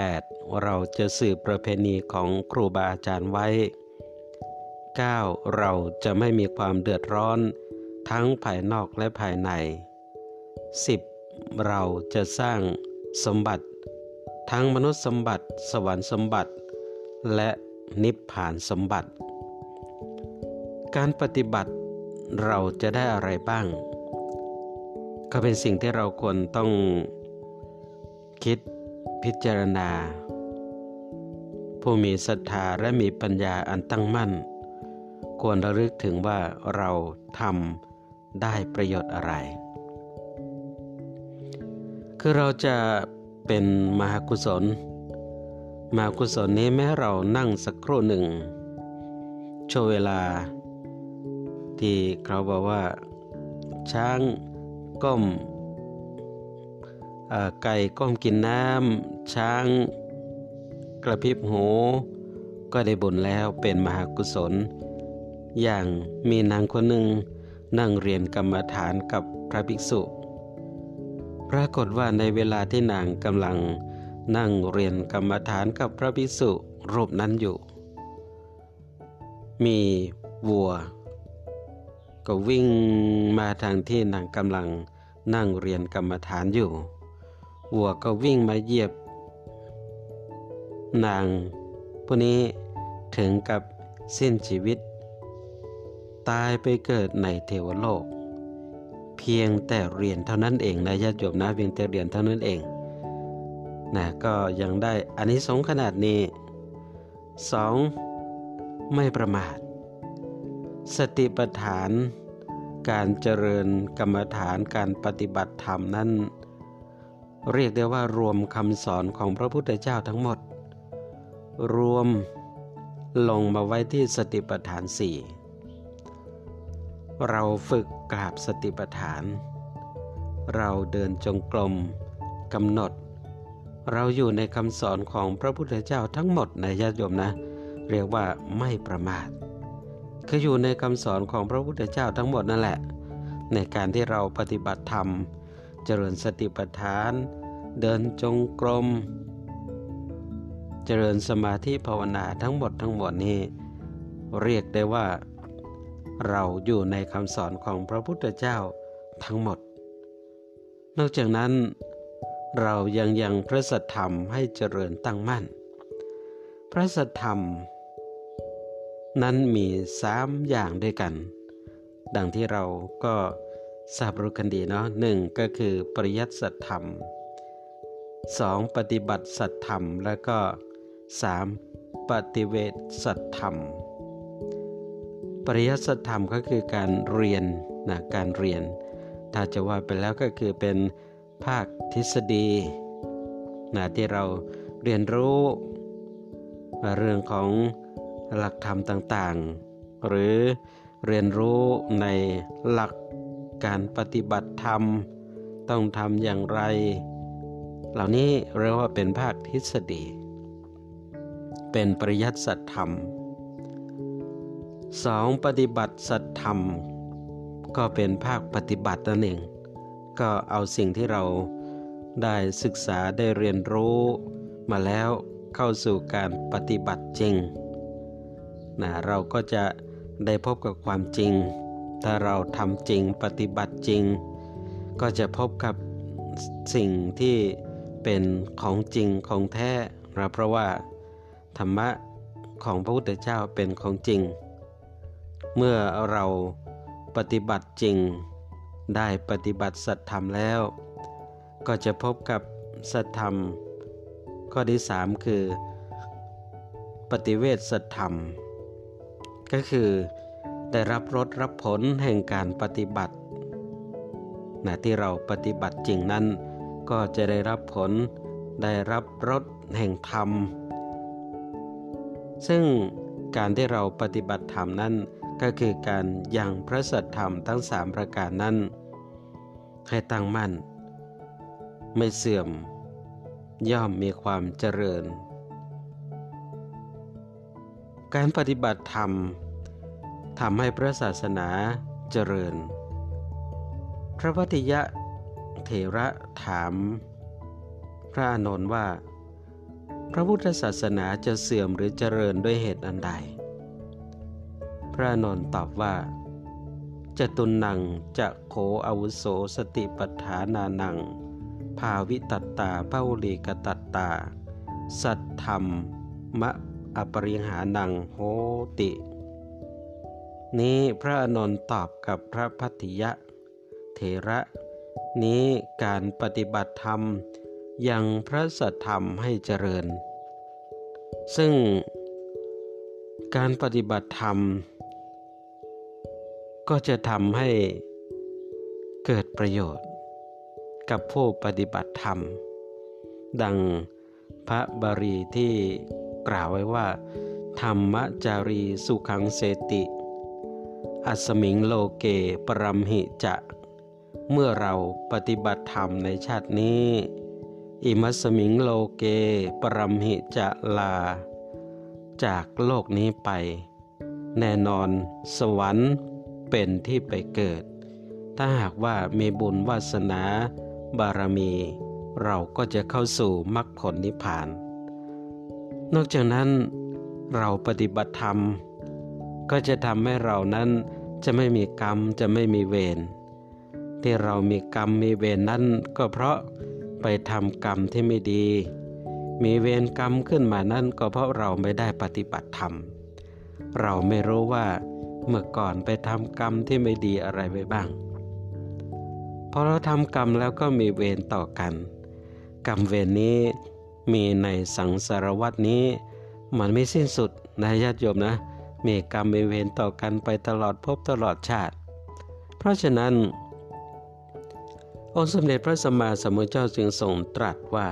Speaker 1: 8. เราจะสืบประเพณีของครูบาอาจารย์ไว้ 9. เราจะไม่มีความเดือดร้อน ทั้งภายนอกและภายใน 10. เราจะสร้างสมบัติ ทั้งมนุษย์สมบัติ สวรรค์สมบัติ และนิพพานสมบัติ การปฏิบัติเราจะได้อะไรบ้าง ก็เป็นสิ่งที่เราควรต้องคิดพิจารณา ผู้มีศรัทธาและมีปัญญาอันตั้งมั่น ควรระลึกถึงว่าเราทำได้ประโยชน์อะไร คือเราจะเป็นมหากุศล มหากุศลนี้แม้เรานั่งสักครู่หนึ่งโชว์เวลา ที่เขาบอกว่า ช้างก้มไก่ก้มกินน้ำช้างกระพริบหู ก็ได้บุญแล้วเป็นมหากุศล อย่างมีนางคนหนึ่งนั่งเรียนกรรมฐานกับพระภิกษุ ปรากฏว่าในเวลาที่นางกำลังนั่งเรียนกรรมฐานกับพระภิกษุรูปนั้นอยู่ มีวัว ก็วิ่งมาทางที่นางกำลังนั่งเรียนกรรมฐานอยู่ วัวก็วิ่งมาเหยียบ นางผู้นี้ถึงกับสิ้นชีวิต ตายไปเกิดในเทวโลก เพียงแต่เรียนเท่านั้นเองนะญาติโยมนะเพียงแต่เรียนเท่านั้นเองนะก็ยังได้อันนี้สงขนาดนี้สองไม่ประมาท สติปัฏฐาน การเจริญกรรมฐานการปฏิบัติธรรมนั้น เรียกได้ว่ารวมคำสอนของพระพุทธเจ้าทั้งหมด รวมลงมาไว้ที่สติปัฏฐานสี่ เราฝึกกราบสติปัฏฐาน เราเดินจงกรมกำหนด เราอยู่ในคำสอนของพระพุทธเจ้าทั้งหมดในญาติโยมนะ เรียกว่าไม่ประมาทคืออยู่ในคำสอนของพระพุทธเจ้าทั้งหมดนั่นแหละ ในการที่เราปฏิบัติธรรม เจริญสติปัฏฐาน เดินจงกรม เจริญสมาธิภาวนาทั้งหมดทั้งหมดนี้ เรียกได้ว่า เราอยู่ในคำสอนของพระพุทธเจ้าทั้งหมด นอกจากนั้นเรายังยังพระสัทธรรมให้เจริญตั้งมั่น พระสัทธรรม นั้นมีสามอย่างด้วยกัน ดังที่เราก็ทราบรู้กันดีเนาะหนึ่งก็คือปริยัติสัทธรรมสองปฏิบัติสัทธรรม แล้วก็สามปฏิเวทสัทธรรม ปริยัติธรรมก็คือการเรียนนะการเรียน ถ้าจะว่าไปแล้วก็คือเป็นภาคทฤษฎีนะที่เราเรียนรู้เรื่องของหลักธรรมต่างๆ หรือเรียนรู้ในหลักการปฏิบัติธรรม ต้องทำอย่างไร เหล่านี้เรียกว่าเป็นภาคทฤษฎี เป็นปริยัติธรรม สองปฏิบัติสัจธรรม ก็เป็นภาคปฏิบัตินั่นเองก็เอาสิ่งที่เราได้ศึกษาได้เรียนรู้มาแล้วเข้าสู่การปฏิบัติจริงนะเราก็จะได้พบกับความจริง ถ้าเราทำจริงปฏิบัติจริง ก็จะพบกับสิ่งที่เป็นของจริงของแท้นะเพราะว่าธรรมะของพระพุทธเจ้าเป็นของจริง เมื่อเราปฏิบัติจริง ได้ปฏิบัติสัตธรรมแล้ว ก็จะพบกับสัตธรรม ข้อที่สามคือ ปฏิเวทสัตธรรม ก็คือได้รับรสรับผลแห่งการปฏิบัตินะที่เราปฏิบัติจริงนั้น ก็จะได้รับผลได้รับรสแห่งธรรม ซึ่งการที่เราปฏิบัติธรรมนั้น ก็คือการยังพระสัทธรรมทั้งสามประการนั้น ให้ตั้งมั่น ไม่เสื่อม ย่อมมีความเจริญ การปฏิบัติธรรมทำให้พระศาสนาเจริญ พระวัติยะเถระถาม พระอานนท์ว่า พระพุทธศาสนาจะเสื่อมหรือเจริญด้วยเหตุอันใด พระนนท์ตอบว่าจะตุนนังจะโขอาวุโสสติปัฏฐานานัง ภาวิตัตตาเป้าลีกตัตตา สัตธรรมมะอปริหานังโหติ นี้พระนนท์ตอบกับพระพัทธิยะ เถระ นี้การปฏิบัติธรรมยังพระสัทธรรมให้เจริญ ซึ่ง การปฏิบัติธรรม ก็จะทำให้เกิดประโยชน์ กับผู้ปฏิบัติธรรม ดังพระบารีที่กล่าวไว้ว่า ธรรมจารีสุขังเสติ อัสมิงโลเกปรัมหิจะ เมื่อเราปฏิบัติธรรมในชาตินี้ อิมัสมิงโลเกปรัมหิจะลา จากโลกนี้ไป แน่นอนสวรรค์เป็นที่ไปเกิด ถ้าหากว่ามีบุญวาสนาบารมี เราก็จะเข้าสู่มรรคผลนิพพาน นอกจากนั้นเราปฏิบัติธรรม ก็จะทำให้เรานั้นจะไม่มีกรรมจะไม่มีเวรที่เรามีกรรมมีเวรนั้นก็เพราะไปทำกรรมที่ไม่ดี มีเวรกรรมขึ้นมานั้นก็เพราะเราไม่ได้ปฏิบัติธรรม เราไม่รู้ว่าเมื่อก่อนไปทำกรรมที่ไม่ดีอะไรไว้บ้าง พอเราทำกรรมแล้วก็มีเวรต่อกัน กรรมเวรนี้มีในสังสารวัตนี้ มันไม่สิ้นสุดนะญาติโยมนะ มีกรรมมีเวรต่อกันไปตลอดพบตลอดชาติ เพราะฉะนั้น องค์สมเด็จพระสัมมาสัมพุทธเจ้าจึงทรงตรัสว่า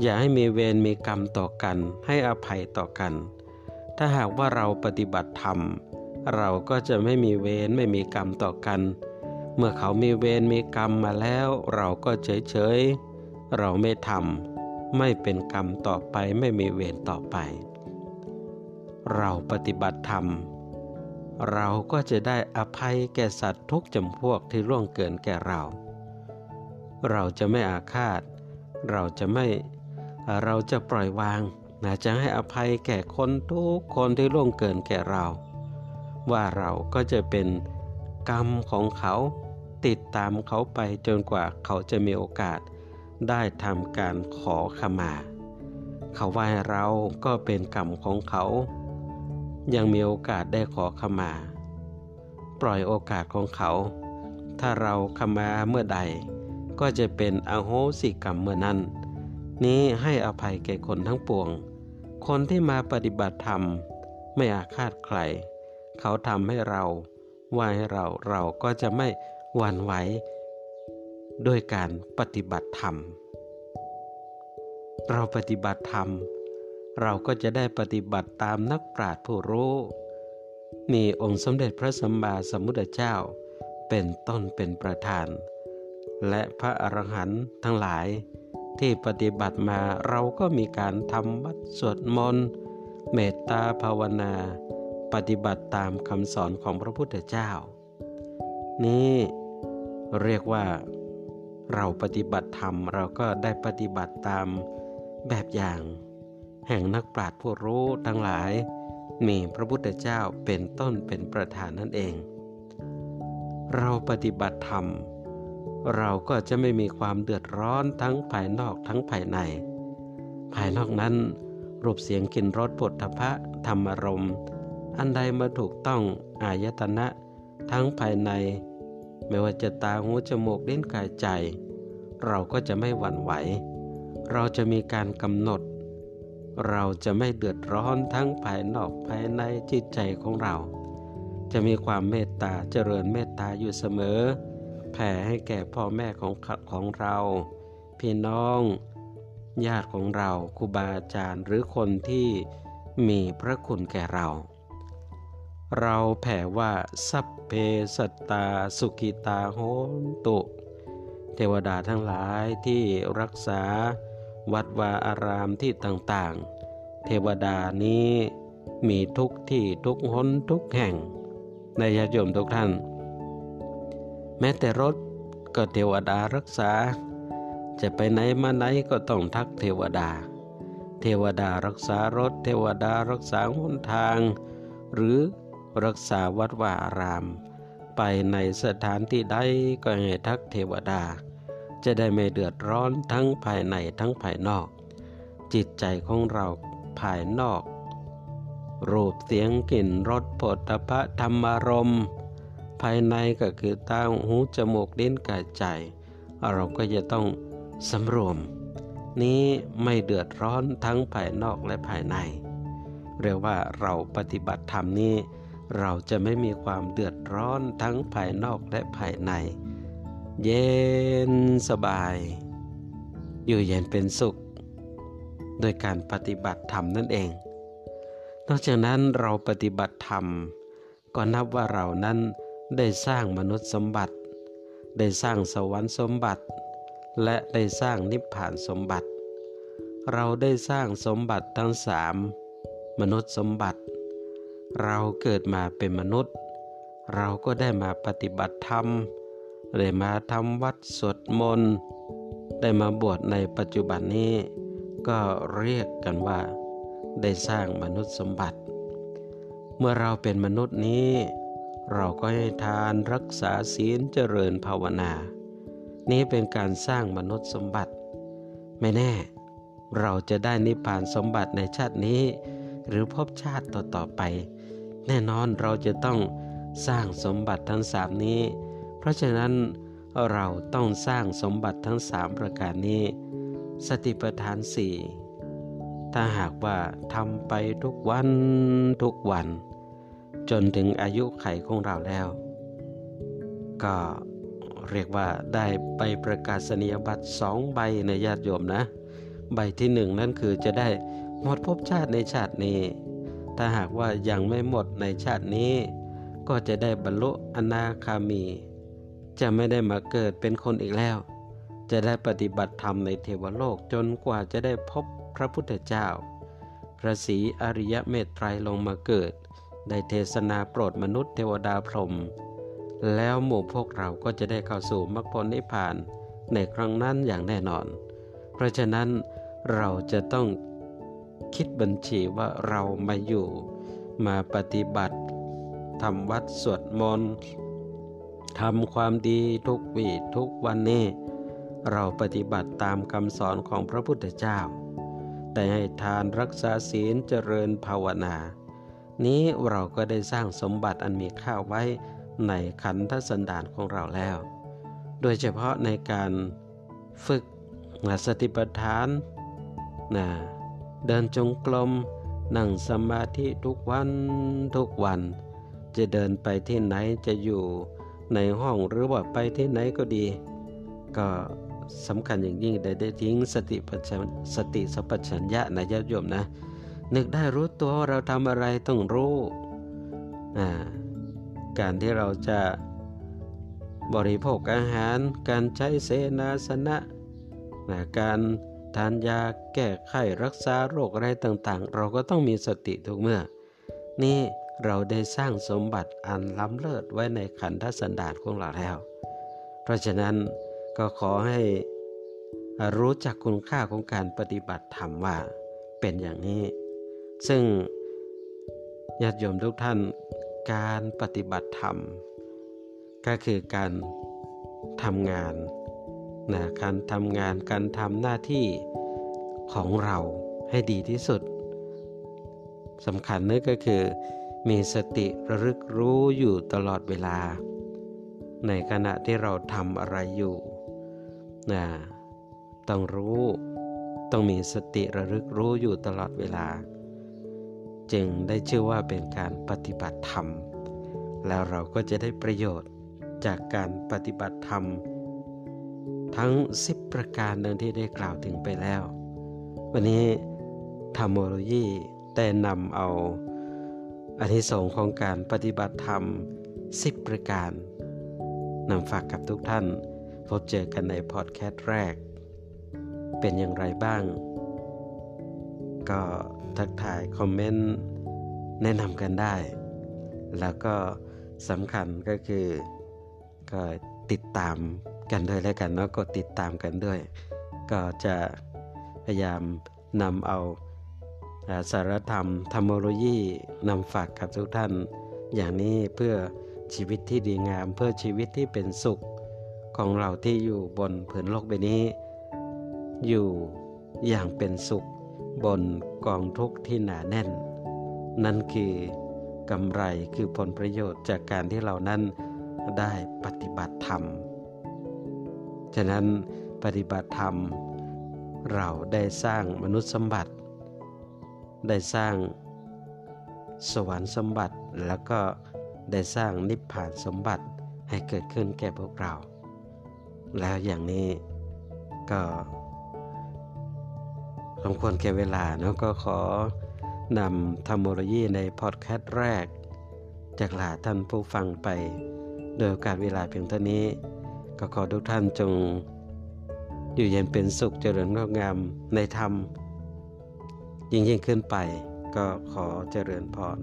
Speaker 1: อย่าให้มีเวรมีกรรมต่อกัน ให้อภัยต่อกัน ถ้าหากว่าเราปฏิบัติธรรม เราก็จะไม่มีเวรไม่มีกรรมต่อกัน เมื่อเขามีเวรมีกรรมมาแล้ว เราก็เฉยเฉยเราไม่ทำไม่เป็นกรรมต่อไปไม่มีเวรต่อไป เราปฏิบัติธรรม เราก็จะได้อภัยแก่สัตว์ทุกจำพวกที่ร่วงเกินแก่เรา เราจะไม่อาฆาต เราจะไม่ เราจะปล่อยวางนะจะให้อภัยแก่คนทุกคนที่ร่วงเกินแก่เรา ว่าเราก็จะเป็นกรรมของเขาติดตามเขาไปจนกว่าเขาจะมีโอกาส ได้ทำการขอขมา เขาว่าเราก็เป็นกรรมของเขา ยังมีโอกาสได้ขอขมา ปล่อยโอกาสของเขา ถ้าเราขมาเมื่อใด ก็จะเป็นอโหสิกรรมเมื่อนั้น นี้ให้อภัยแก่คนทั้งปวง คนที่มาปฏิบัติธรรม ไม่อาฆาตใคร เขาทำให้เราว่าให้เราเราก็จะไม่หวั่นไหวด้วยการปฏิบัติธรรม เราปฏิบัติธรรม เราก็จะได้ปฏิบัติตามนักปราชญ์ผู้รู้มีองค์สมเด็จพระสัมมาสัมพุทธเจ้า เป็นต้นเป็นประธาน และพระอรหันต์ทั้งหลาย ที่ปฏิบัติมาเราก็มีการทำวัดสวดมนต์เมตตาภาวนา ปฏิบัติตามคำสอนของพระพุทธเจ้า นี้เรียกว่าเราปฏิบัติธรรมเราก็ได้ปฏิบัติตามแบบอย่าง แห่งนักปราชญ์ผู้รู้ทั้งหลาย มีพระพุทธเจ้าเป็นต้นเป็นประธานนั่นเอง เราปฏิบัติธรรม เราก็จะไม่มีความเดือดร้อนทั้งภายนอกทั้งภายใน ภายนอกนั้น รูปเสียงกลิ่นรสปุถะธรรมรมอันใดมาถูกต้องอายตนะ ทั้งภายใน ไม่ว่าจะตาหูจมูกเล่นกายใจ เราก็จะไม่หวั่นไหว เราจะมีการกำหนด เราจะไม่เดือดร้อนทั้งภายนอกภายในจิตใจของเรา จะมีความเมตตาเจริญเมตตาอยู่เสมอ แผ่ให้แก่พ่อแม่ของของเราพี่น้อง ญาติของเราครูบาอาจารย์หรือคนที่มีพระคุณแก่เรา เราแผ่ว่า สัพเพสัตตาสุกิตาโหนตุ เทวดาทั้งหลายที่รักษาวัดวาอารามที่ต่างๆ เทวดานี้มีทุกที่ทุกหนทุกแห่งในญาติโยมทุกท่าน แม้แต่รถก็เทวดารักษา จะไปไหนมาไหนก็ต้องทักเทวดา เทวดารักษารถ เทวดารักษาหนทาง หรือรักษาวัดวาอาราม ไปในสถานที่ใดก็ให้ทักเทวดา จะได้ไม่เดือดร้อนทั้งภายในทั้งภายนอก จิตใจของเราภายนอก รูปเสียงกลิ่นรสผลตภะธรรมารม ภายในก็คือตาหูจมูกลิ้นกายใจ เราก็จะต้องสำรวม นี้ไม่เดือดร้อนทั้งภายนอกและภายใน เรียกว่าเราปฏิบัติธรรมนี้ เราจะไม่มีความเดือดร้อนทั้งภายนอกและภายใน เย็นสบาย อยู่เย็นเป็นสุข โดยการปฏิบัติธรรมนั่นเอง นอกจากนั้นเราปฏิบัติธรรมก็นับว่าเรานั้น ได้สร้างมนุษย์สมบัติ ได้สร้างสวรรค์สมบัติ และได้สร้างนิพพานสมบัติ เราได้สร้างสมบัติทั้งสามมนุษย์สมบัติ เราเกิดมาเป็นมนุษย์ เราก็ได้มาปฏิบัติธรรม ได้มาทำวัดสวดมนต์ ได้มาบวชในปัจจุบันนี้ ก็เรียกกันว่า ได้สร้างมนุษย์สมบัติ เมื่อเราเป็นมนุษย์นี้ เราก็ให้ทานรักษาศีลเจริญภาวนา นี้เป็นการสร้างมนุษย์สมบัติ ไม่แน่ เราจะได้นิพพานสมบัติในชาตินี้ หรือพบชาติต่อๆไป แน่นอนเราจะต้องสร้างสมบัติทั้งสามนี้ เพราะฉะนั้นเราต้องสร้างสมบัติทั้งสามประการนี้ สติปัฏฐานสี่ถ้าหากว่าทำไปทุกวันทุกวัน จนถึงอายุไขของเราแล้ว ก็เรียกว่าได้ไปประกาศนียบัตรสองใบในญาติโยมนะ ใบที่หนึ่งนั่นคือจะได้หมดภพชาติในชาตินี้ ถ้าหากว่ายังไม่หมดในชาตินี้ ก็จะได้บรรลุอนาคามี จะไม่ได้มาเกิดเป็นคนอีกแล้ว จะได้ปฏิบัติธรรมในเทวโลกจนกว่าจะได้พบพระพุทธเจ้า พระศรีอริยเมตไตรลงมาเกิด ได้เทศนาโปรดมนุษย์เทวดาพรหมแล้วหมู่พวกเราก็จะได้เข้าสู่มรรคผลนิพพานในครั้งนั้นอย่างแน่นอน เพราะฉะนั้นเราจะต้องคิดบัญชีว่าเรามาอยู่มาปฏิบัติทำวัดสวดมนต์ทำความดีทุกวีทุกวันนี้ เราปฏิบัติตามคำสอนของพระพุทธเจ้า แต่ให้ทานรักษาศีลเจริญภาวนา นี้เราก็ได้สร้างสมบัติอันมีค่าไว้ในขันธสันดานของเราแล้ว โดยเฉพาะในการฝึกสติปัฏฐานนะเดินจงกรมนั่งสมาธิทุกวันทุกวัน จะเดินไปที่ไหนจะอยู่ในห้องหรือว่าไปที่ไหนก็ดี ก็สำคัญอย่างยิ่งได้ได้ทิ้งสติปัญสติสัพชัญญะนะญาติโยมนะ นึกได้รู้ตัวว่าเราทำอะไรต้องรู้ การที่เราจะบริโภคอาหาร การใช้เสนาสนะนะการทานยาแก้ไขรักษาโรคอะไรต่างๆ เราก็ต้องมีสติทุกเมื่อ นี่เราได้สร้างสมบัติอันล้ำเลิศไว้ในขันธสันดานของเราแล้ว เพราะฉะนั้นก็ขอให้รู้จักคุณค่าของการปฏิบัติธรรมว่าเป็นอย่างนี้ ซึ่งญาติโยมทุกท่านการปฏิบัติธรรม ก็คือการทำงานนะการทำงานการทำหน้าที่ของเราให้ดีที่สุดสำคัญนั่นก็คือ มีสติระลึกรู้อยู่ตลอดเวลา ในขณะที่เราทำอะไรอยู่นะต้องรู้ ต้องมีสติระลึกรู้อยู่ตลอดเวลา จึงได้ชื่อว่าเป็นการปฏิบัติธรรม แล้วเราก็จะได้ประโยชน์จากการปฏิบัติธรรม ทั้ง 10 ประการดังที่ได้กล่าวถึงไปแล้ว วันนี้ธรรมโลยีได้นำเอาอานิสงส์ของการปฏิบัติธรรม 10 ประการนำฝากกับทุกท่าน พบเจอกันในพอดแคสต์แรก เป็นอย่างไรบ้าง ก็ ทักทายคอมเมนต์แนะนำกันได้ แล้วก็สำคัญก็คือก็ติดตามกันด้วยแล้วกันเนาะก็ติดตามกันด้วย ก็จะพยายามนำเอาสารธรรมธรรมโลยีนำฝากกับทุกท่าน อย่างนี้เพื่อชีวิตที่ดีงาม เพื่อชีวิตที่เป็นสุขของเราที่อยู่บนผืนโลกใบนี้ อยู่อย่างเป็นสุข บนกองทุกข์ที่หนาแน่น นั่นคือกำไรคือผลประโยชน์จากการที่เรานั้นได้ปฏิบัติธรรม ฉะนั้นปฏิบัติธรรม เราได้สร้างมนุษย์สมบัติ ได้สร้างสวรรค์สมบัติแล้วก็ได้สร้างนิพพานสมบัติให้เกิดขึ้นแก่พวกเรา แล้วอย่างนี้ก็ สมควรแก่เวลาเนาะก็ขอนำธรรมโลยีในพอดแคสต์แรก จากลาท่านผู้ฟังไป โดยโอกาสเวลาเพียงเท่านี้ ก็ขอทุกท่านจง อยู่เย็นเป็นสุขเจริญงอกงามในธรรม ยิ่งยิ่งขึ้นไป ก็ขอเจริญพร